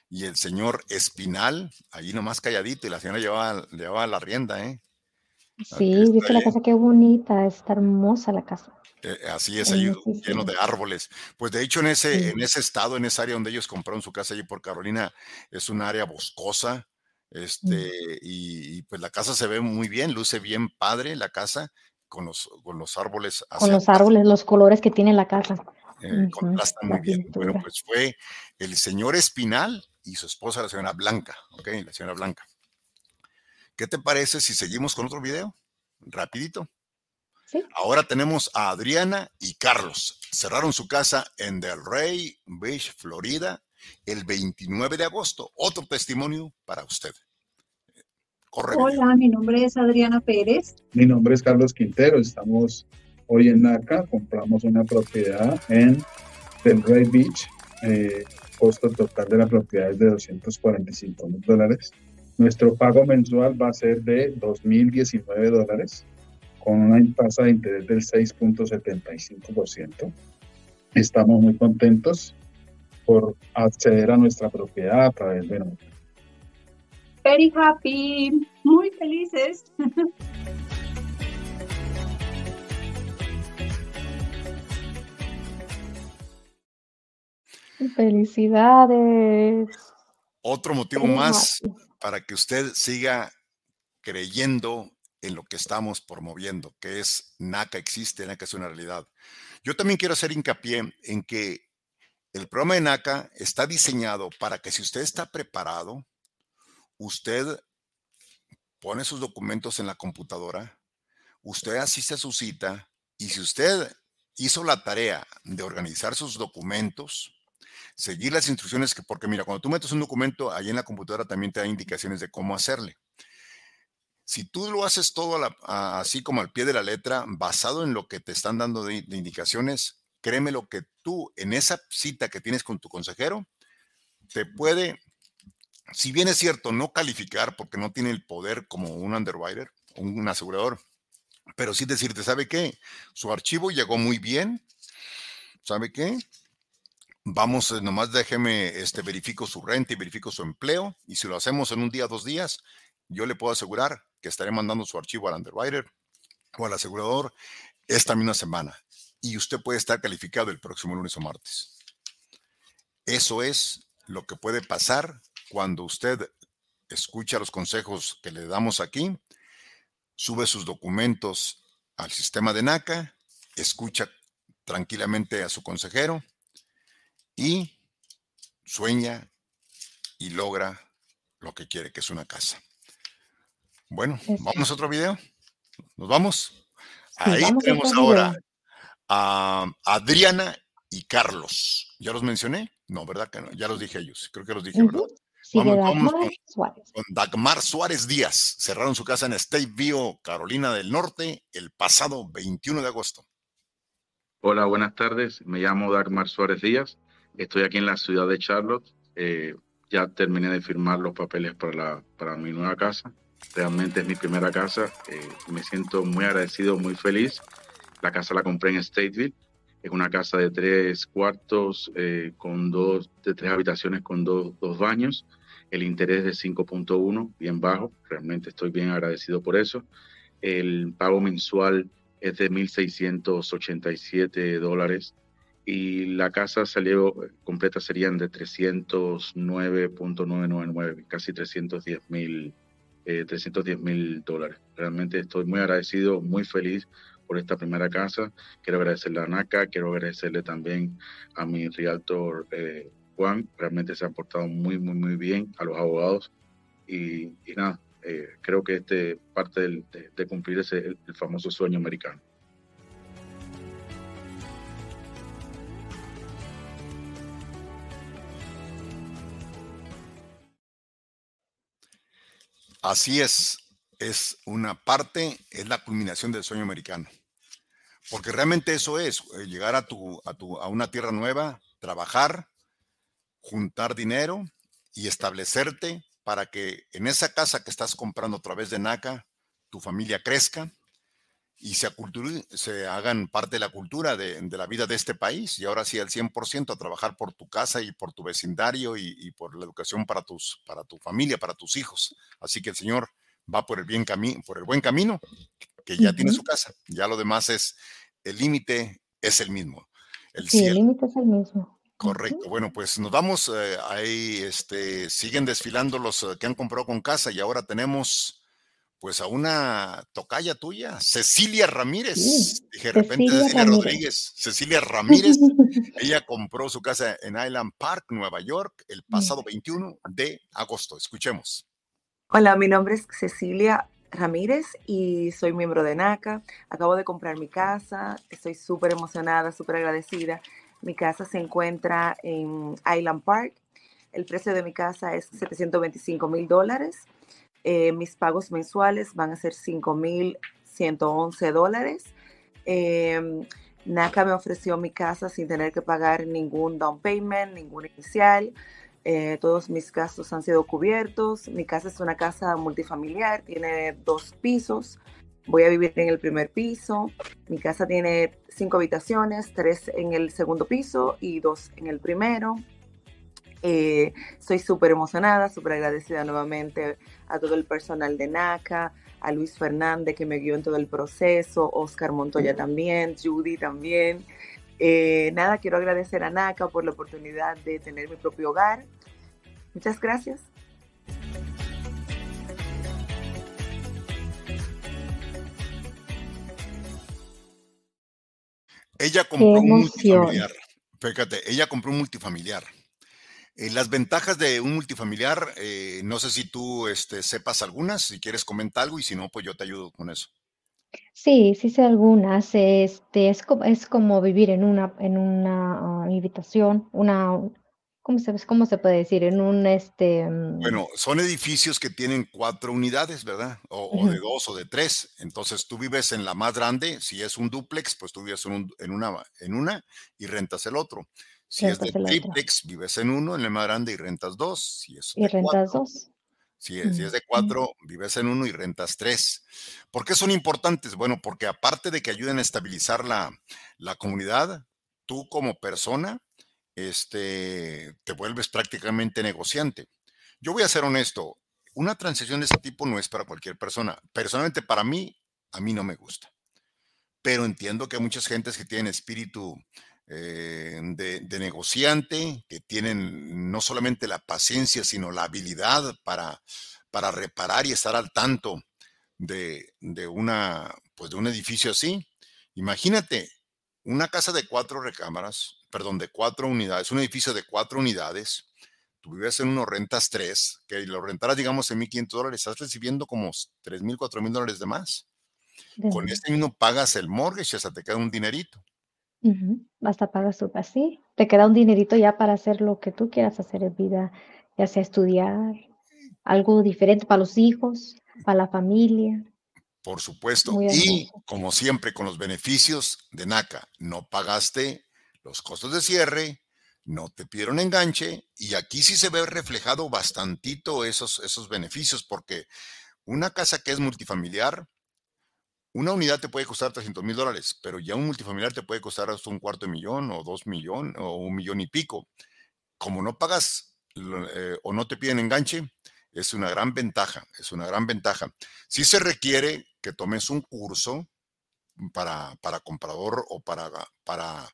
y el señor Espinal, ahí nomás calladito, y la señora llevaba, llevaba la rienda, ¿eh? Sí, viste la casa, qué bonita, está hermosa la casa. Eh, así es, ahí lleno de árboles. Pues de hecho en ese, en ese estado, en esa área donde ellos compraron su casa allí por Carolina, es un área boscosa, este, y, pues la casa se ve muy bien, luce bien padre la casa, con los, con los árboles. Con los árboles, los colores que tiene la casa. Eh, muy bien. Bueno, pues fue el señor Espinal y su esposa, la señora Blanca, ¿ok? La señora Blanca. ¿Qué te parece si seguimos con otro video? Rapidito. ¿Sí? Ahora tenemos a Adriana y Carlos. Cerraron su casa en Del Rey Beach, Florida, el 29 de agosto. Otro testimonio para usted. Hola, mi nombre es Adriana Pérez. Mi nombre es Carlos Quintero. Estamos hoy en NACA. Compramos una propiedad en Del Rey Beach. Eh, costo total de la propiedad es de 245 mil dólares. Nuestro pago mensual va a ser de 2.019 dólares con una tasa de interés del 6.75%. Estamos muy contentos por acceder a nuestra propiedad a través de nosotros. Very happy, muy felices. Felicidades. Otro motivo más para que usted siga creyendo en lo que estamos promoviendo, que es NACA existe, NACA es una realidad. Yo también quiero hacer hincapié en que el programa de NACA está diseñado para que si usted está preparado, usted pone sus documentos en la computadora, usted asiste a su cita y si usted hizo la tarea de organizar sus documentos, seguir las instrucciones que, porque mira, cuando tú metes un documento, ahí en la computadora también te da indicaciones de cómo hacerle. Si tú lo haces todo así como al pie de la letra, basado en lo que te están dando de, indicaciones, créeme lo que tú en esa cita que tienes con tu consejero, te puede, si bien es cierto, no calificar porque no tiene el poder como un underwriter, un asegurador, pero sí decirte, ¿sabe qué? Su archivo llegó muy bien, ¿sabe qué? Vamos, eh, nomás déjeme, este, verifico su renta y verifico su empleo. Y si lo hacemos en un día, dos días, yo le puedo asegurar que estaré mandando su archivo al underwriter o al asegurador esta misma semana. y usted puede estar calificado el próximo lunes o martes. Eso es lo que puede pasar cuando usted escucha los consejos que le damos aquí, sube sus documentos al sistema de NACA, escucha tranquilamente a su consejero y sueña y logra lo que quiere, que es una casa. Bueno, vamos a otro video. Nos vamos. Ahí tenemos ahora a Adriana y Carlos. ¿Ya los mencioné? No, ¿verdad que no? Ya los dije ellos. Creo que los dije, ¿verdad? Vamos, Dagmar con, Suárez. con Dagmar Suárez Díaz. Cerraron su casa en State View, Carolina del Norte, el pasado 21 de agosto. Hola, buenas tardes. Me llamo Dagmar Suárez Díaz. Estoy aquí en la ciudad de Charlotte. Eh, ya terminé de firmar los papeles para, la, para mi nueva casa. Realmente es mi primera casa. Eh, me siento muy agradecido, muy feliz. La casa la compré en Stateville. Es una casa de tres cuartos, eh, con dos, de tres habitaciones con dos, dos baños. El interés de 5.1, bien bajo. Realmente estoy bien agradecido por eso. El pago mensual es de 1.687 dólares y la casa salió completa serían de 309.999, casi 310 mil 310 eh, mil dólares. Realmente estoy muy agradecido, muy feliz por esta primera casa. Quiero agradecerle a NACA, quiero agradecerle también a mi realtor eh, Juan. Realmente se han portado muy, muy, muy bien a los abogados. Y, nada, eh, creo que este parte de, cumplir ese el famoso sueño americano. Así es, es una parte, es la culminación del sueño americano. Porque realmente eso es, eh, llegar a, tu, a, tu, a una tierra nueva, trabajar, juntar dinero y establecerte para que en esa casa que estás comprando a través de NACA, tu familia crezca, y se, se hagan parte de la cultura de, la vida de este país y ahora sí al 100% a trabajar por tu casa y por tu vecindario y, por la educación para, tus, para tu familia, para tus hijos. Así que el Señor va por el, bien por el buen camino, que ya tiene su casa. Ya lo demás es, el límite es el mismo. El sí, el límite es el mismo. Correcto. Bueno, pues nos vamos eh, ahí, este, siguen desfilando los eh, que han comprado con casa y ahora tenemos pues a una tocaya tuya, Cecilia Ramírez. Dije de repente Cecilia, Rodríguez, Cecilia Ramírez. ella compró su casa en Island Park, Nueva York, el pasado 21 de agosto. Escuchemos. Hola, mi nombre es Cecilia Ramírez y soy miembro de NACA. Acabo de comprar mi casa, estoy súper emocionada, súper agradecida. Mi casa se encuentra en Island Park. El precio de mi casa es 725 mil dólares eh, mis pagos mensuales van a ser 5.111 dólares. Eh, me ofreció mi casa sin tener que pagar ningún down payment, ningún inicial. Eh, todos mis gastos han sido cubiertos. Mi casa es una casa multifamiliar, tiene dos pisos. Voy a vivir en el primer piso. Mi casa tiene cinco habitaciones, tres en el segundo piso y dos en el primero. Eh, estoy súper emocionada, súper agradecida nuevamente a todo el personal de NACA, a Luis Fernández que me guió en todo el proceso, Oscar Montoya también, Judy también. Eh, nada, quiero agradecer a NACA por la oportunidad de tener mi propio hogar. Muchas gracias. Ella compró un multifamiliar. Fíjate, ella compró un multifamiliar eh, las ventajas de un multifamiliar, eh, no sé si tú este, sepas algunas, si quieres comenta algo y si no, pues yo te ayudo con eso. Sí, sí sé algunas. Este, es, como, es como vivir en una, en una ah, habitación, una, ¿cómo se, ¿cómo se puede decir? En un, este... Mm bueno, son edificios que tienen cuatro unidades, ¿verdad? O, de dos o de tres. Entonces tú vives en la más grande, si es un duplex, pues tú vives en, en, una, en una y rentas el otro. Si es de triplex, vives en uno, en el más grande y rentas dos. Si es y rentas dos. Si es, de cuatro, vives en uno y rentas tres. ¿Por qué son importantes? Bueno, porque aparte de que ayuden a estabilizar la, la comunidad, tú como persona este, te vuelves prácticamente negociante. Yo voy a ser honesto, una transición de ese tipo no es para cualquier persona. Personalmente, para mí, a mí no me gusta. pero entiendo que hay muchas gentes que tienen espíritu eh, de, negociante, que tienen no solamente la paciencia, sino la habilidad para, para reparar y estar al tanto de, de, una, pues de un edificio así. Imagínate una casa de cuatro recámaras, perdón, de cuatro unidades, un edificio de cuatro unidades, tú vives en uno, rentas tres, que lo rentaras, digamos, en 1.500 dólares, estás recibiendo como 3.000, 4.000 dólares de más. Con ese mismo pagas el mortgage, hasta te queda un dinerito. Hasta pagas tu sí. Te queda un dinerito ya para hacer lo que tú quieras hacer en vida, ya sea estudiar, algo diferente para los hijos, para la familia. Por supuesto. Y como siempre, con los beneficios de NACA, no pagaste los costos de cierre, no te pidieron enganche, y aquí sí se ve reflejado bastantito esos, esos beneficios, porque una casa que es multifamiliar, una unidad te puede costar 300 mil dólares, pero ya un multifamiliar te puede costar hasta un cuarto de millón o dos millones o un millón y pico. Como no pagas eh, o no te piden enganche, es una gran ventaja, es una gran ventaja. Sí se requiere que tomes un curso para, para comprador o para, para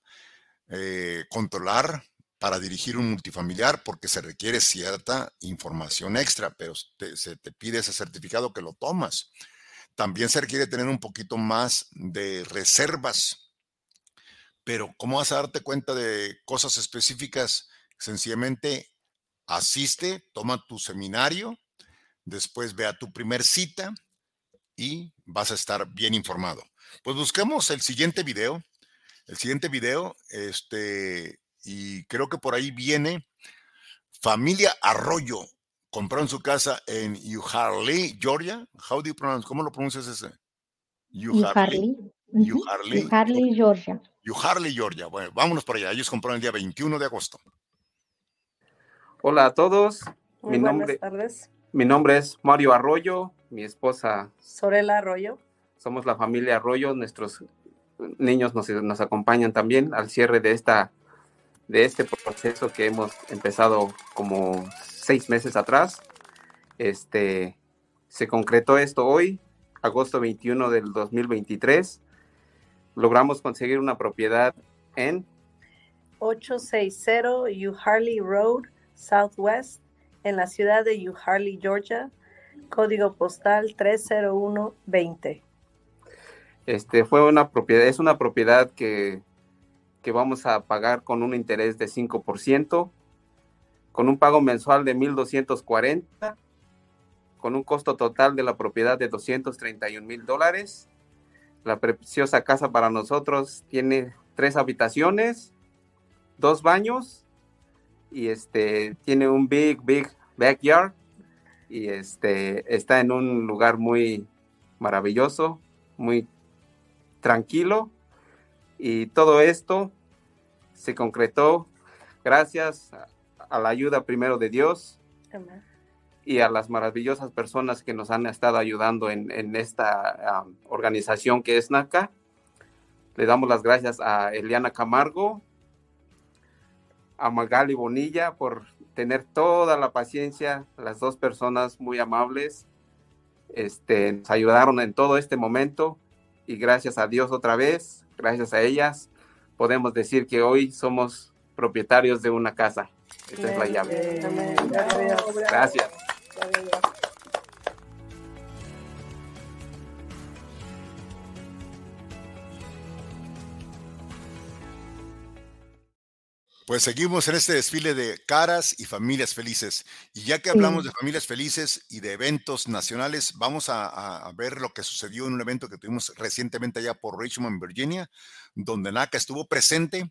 eh, controlar, para dirigir un multifamiliar, porque se requiere cierta información extra, pero se te pide ese certificado que lo tomas. También se requiere tener un poquito más de reservas. Pero ¿cómo vas a darte cuenta de cosas específicas? Sencillamente asiste, toma tu seminario, después ve a tu primer cita y vas a estar bien informado. Pues busquemos el siguiente video. El siguiente video, este, y creo que por ahí viene Familia Arroyo. Compraron su casa en Uharley, Georgia. How do you pronounce? ¿Cómo lo pronuncias ese? Uharley. Uharley, Georgia. Uharley, Georgia. Bueno, vámonos para allá. Ellos compraron el día 21 de agosto. Hola a todos. Muy mi buenas nombre, tardes. mi nombre es Mario Arroyo, mi esposa. Sorela Arroyo. Somos la familia Arroyo. Nuestros niños nos, acompañan también al cierre de esta de este proceso que hemos empezado como seis meses atrás. Este, se concretó esto hoy, agosto 21 del 2023. Logramos conseguir una propiedad en 860 U Harley Road, Southwest, en la ciudad de U Harley, Georgia, código postal 30120. Este fue una propiedad, es una propiedad que, que vamos a pagar con un interés de 5%, con un pago mensual de 1.240, con un costo total de la propiedad de 231 mil dólares. La preciosa casa para nosotros tiene tres habitaciones, dos baños y este tiene un big, big backyard y este está en un lugar muy maravilloso, muy tranquilo y todo esto se concretó gracias a, la ayuda primero de Dios Amén. y a las maravillosas personas que nos han estado ayudando en, en esta um, organización que es NACA. Le damos las gracias a Eliana Camargo, a Magali Bonilla por tener toda la paciencia, las dos personas muy amables, este, nos ayudaron en todo este momento y gracias a Dios otra vez, gracias a ellas, podemos decir que hoy somos propietarios de una casa. Esa es la llave. Gracias. Pues seguimos en este desfile de caras y familias felices. Y ya que hablamos de familias felices y de eventos nacionales, vamos a, a- a ver lo que sucedió en un evento que tuvimos recientemente allá por Richmond, Virginia, donde NACA estuvo presente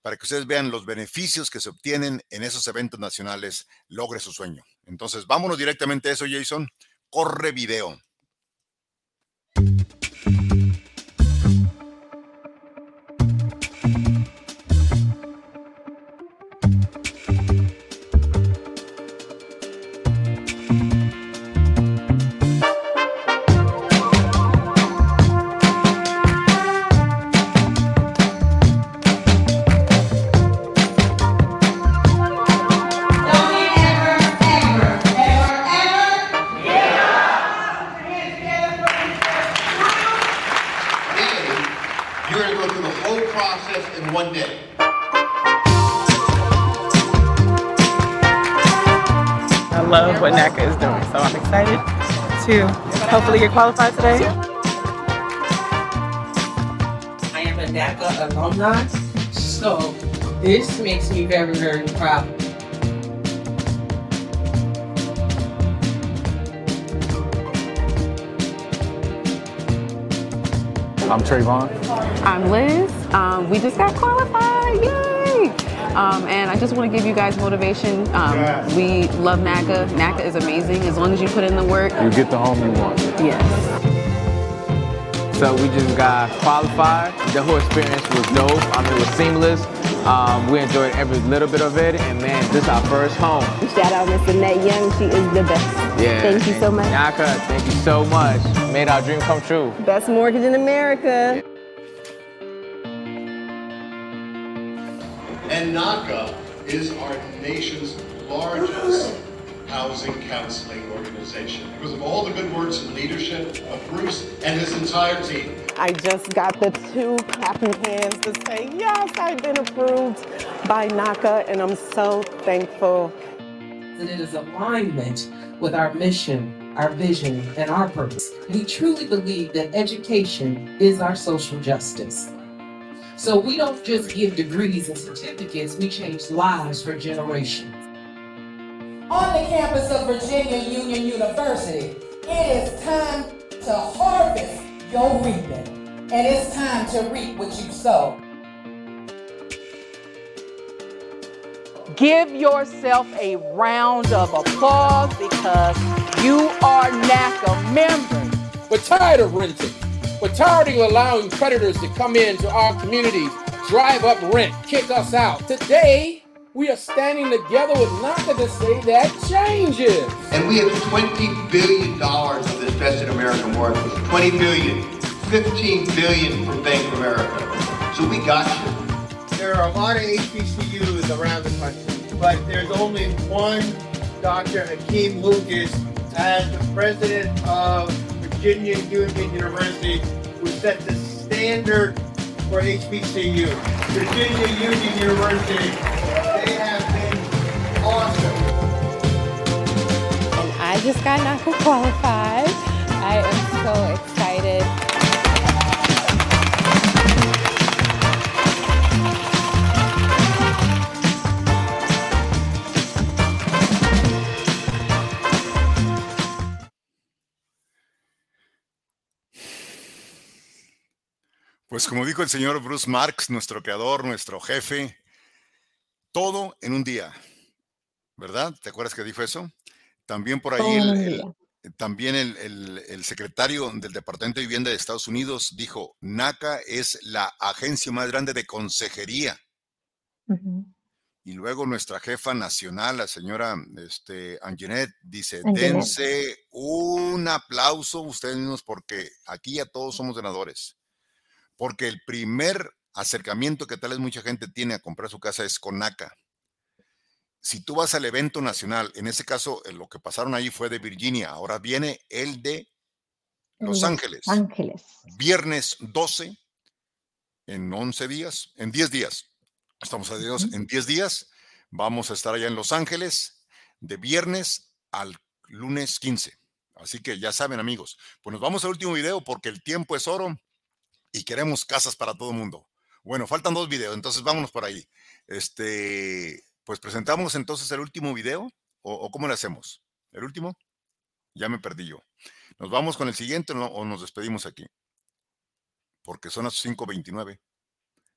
para que ustedes vean los beneficios que se obtienen en esos eventos nacionales. Logre su sueño. Entonces, vámonos directamente a eso, Jason. Corre video. Hopefully get qualified today. I am a DACA alumni, so this makes me very, very proud. I'm Trayvon. I'm Liz. Um, we just got qualified. Yay! Um, and I just want to give you guys motivation. Um, we love NACA. NACA is amazing as long as you put in the work. You get the home you want. Yes. So we just got qualified. The whole experience was dope. I mean, it was seamless. Um, we enjoyed every little bit of it, and man, this is our first home. Shout out Miss Annette Young. She is the best. Yeah. Thank you so much. Naka, thank you so much. Made our dream come true. Best mortgage in America. And NACA is our nation's largest housing counseling organization because of all the good works and leadership of Bruce and his entire team. I just got the two clapping hands to say, yes, I've been approved by NACA, and I'm so thankful. That it is alignment with our mission, our vision, and our purpose. We truly believe that education is our social justice. So we don't just give degrees and certificates, we change lives for generations. On the campus of Virginia Union University, it is time to harvest your reaping. And it's time to reap what you sow. Give yourself a round of applause because you are NACA members. We're tired of renting. We're tired of allowing predators to come into our communities, drive up rent, kick us out. Today, we are standing together with NACA to say that changes. And we have $20 billion of this vested American workers. 20 billion, 15 billion for Bank of America. So we got you. There are a lot of HBCUs around the country, but there's only one Dr. Hakeem Lucas as the president of Virginia Union University who set the standard for HBCU. Virginia Union University, they have been awesome. And I just got NACA qualified. I am so excited. Pues como dijo el señor Bruce Marks, nuestro creador, nuestro jefe, todo en un día, ¿verdad? ¿Te acuerdas que dijo eso? También por ahí el, también el, secretario del Departamento de Vivienda de Estados Unidos dijo, NACA es la agencia más grande de consejería. Y luego nuestra jefa nacional, la señora este, dice, dense un aplauso ustedes mismos porque aquí ya todos somos ganadores. Porque el primer acercamiento que tal vez mucha gente tiene a comprar su casa es con NACA. Si tú vas al evento nacional, en ese caso eh, lo que pasaron ahí fue de Virginia, ahora viene el de Los Los Ángeles. Ángeles. Viernes 12, en 11 días, en 10 días. Estamos a Dios, en 10 días vamos a estar allá en Los Ángeles de viernes al lunes 15. Así que ya saben, amigos. Pues nos vamos al último video porque el tiempo es oro y queremos casas para todo el mundo. Bueno, faltan dos videos, entonces vámonos por ahí. Este, pues presentamos entonces el último video o, o cómo le hacemos. ¿El último? Ya me perdí yo. ¿Nos vamos con el siguiente o no- o nos despedimos aquí? Porque son las 5.29. Sí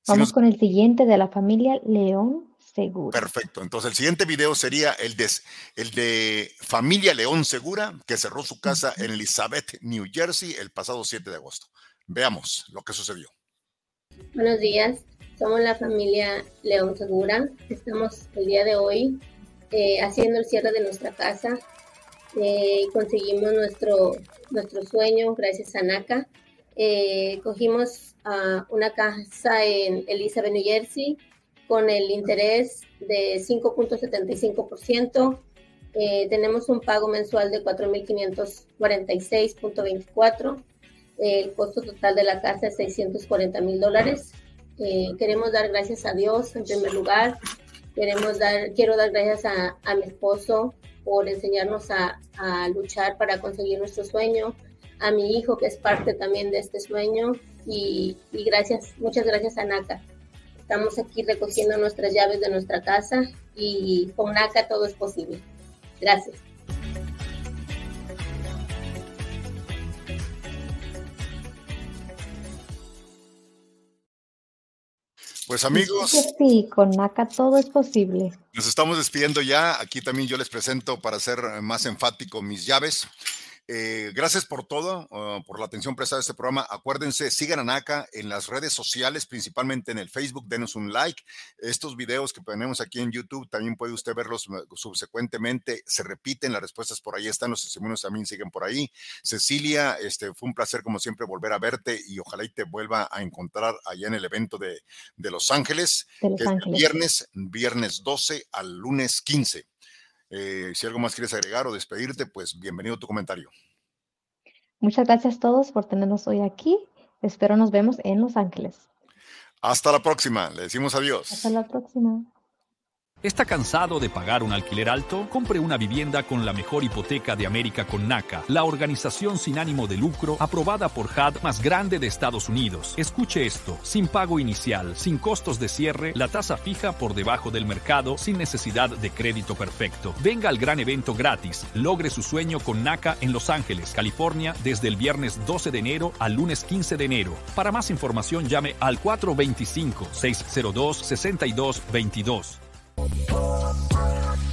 Vamos nos- con el siguiente de la familia León Segura. Perfecto. Entonces el siguiente video sería el de, el de Familia León Segura, que cerró su casa en Elizabeth, New Jersey, el pasado 7 de agosto. Veamos lo que sucedió. Buenos días, somos la familia León Segura. Estamos el día de hoy eh, haciendo el cierre de nuestra casa. Eh, conseguimos nuestro, nuestro sueño gracias a NACA. Eh, cogimos ah, una casa en Elizabeth, New Jersey, con el interés de 5.75%. Eh, tenemos un pago mensual de 4.546.24. El costo total de la casa es 640 mil dólares. Eh, queremos dar gracias a Dios en primer lugar. Queremos dar, quiero dar gracias a, a mi esposo por enseñarnos a, a luchar para conseguir nuestro sueño, a mi hijo que es parte también de este sueño y, y gracias, muchas gracias a NACA. Estamos aquí recogiendo nuestras llaves de nuestra casa y con NACA todo es posible. Gracias. Pues amigos, Sí, con NACA todo es posible. nos estamos despidiendo ya. Aquí también yo les presento para ser más enfático mis llaves. Eh, gracias por todo, uh, por la atención prestada a este programa. Acuérdense, sigan a NACA en las redes sociales, principalmente en el Facebook, denos un like. Estos videos que tenemos aquí en YouTube, también puede usted verlos uh, subsecuentemente. Se repiten, las respuestas por ahí están, los testimonios también siguen por ahí. Cecilia, este, fue un placer como siempre volver a verte y ojalá y te vuelva a encontrar allá en el evento de, de Los Ángeles, De Los que es viernes, viernes 12 al lunes 15. Eh, si algo más quieres agregar o despedirte, pues bienvenido a tu comentario. Muchas gracias a todos por tenernos hoy aquí. Espero nos vemos en Los Ángeles. Hasta la próxima. Le decimos adiós. Hasta la próxima. ¿Está cansado de pagar un alquiler alto? Compre una vivienda con la mejor hipoteca de América con NACA, la organización sin ánimo de lucro aprobada por HUD más grande de Estados Unidos. Escuche esto, sin pago inicial, sin costos de cierre, la tasa fija por debajo del mercado, sin necesidad de crédito perfecto. Venga al gran evento gratis. Logre su sueño con NACA en Los Ángeles, California, desde el viernes 12 de enero al lunes 15 de enero. Para más información llame al 425-602-6222. Oh.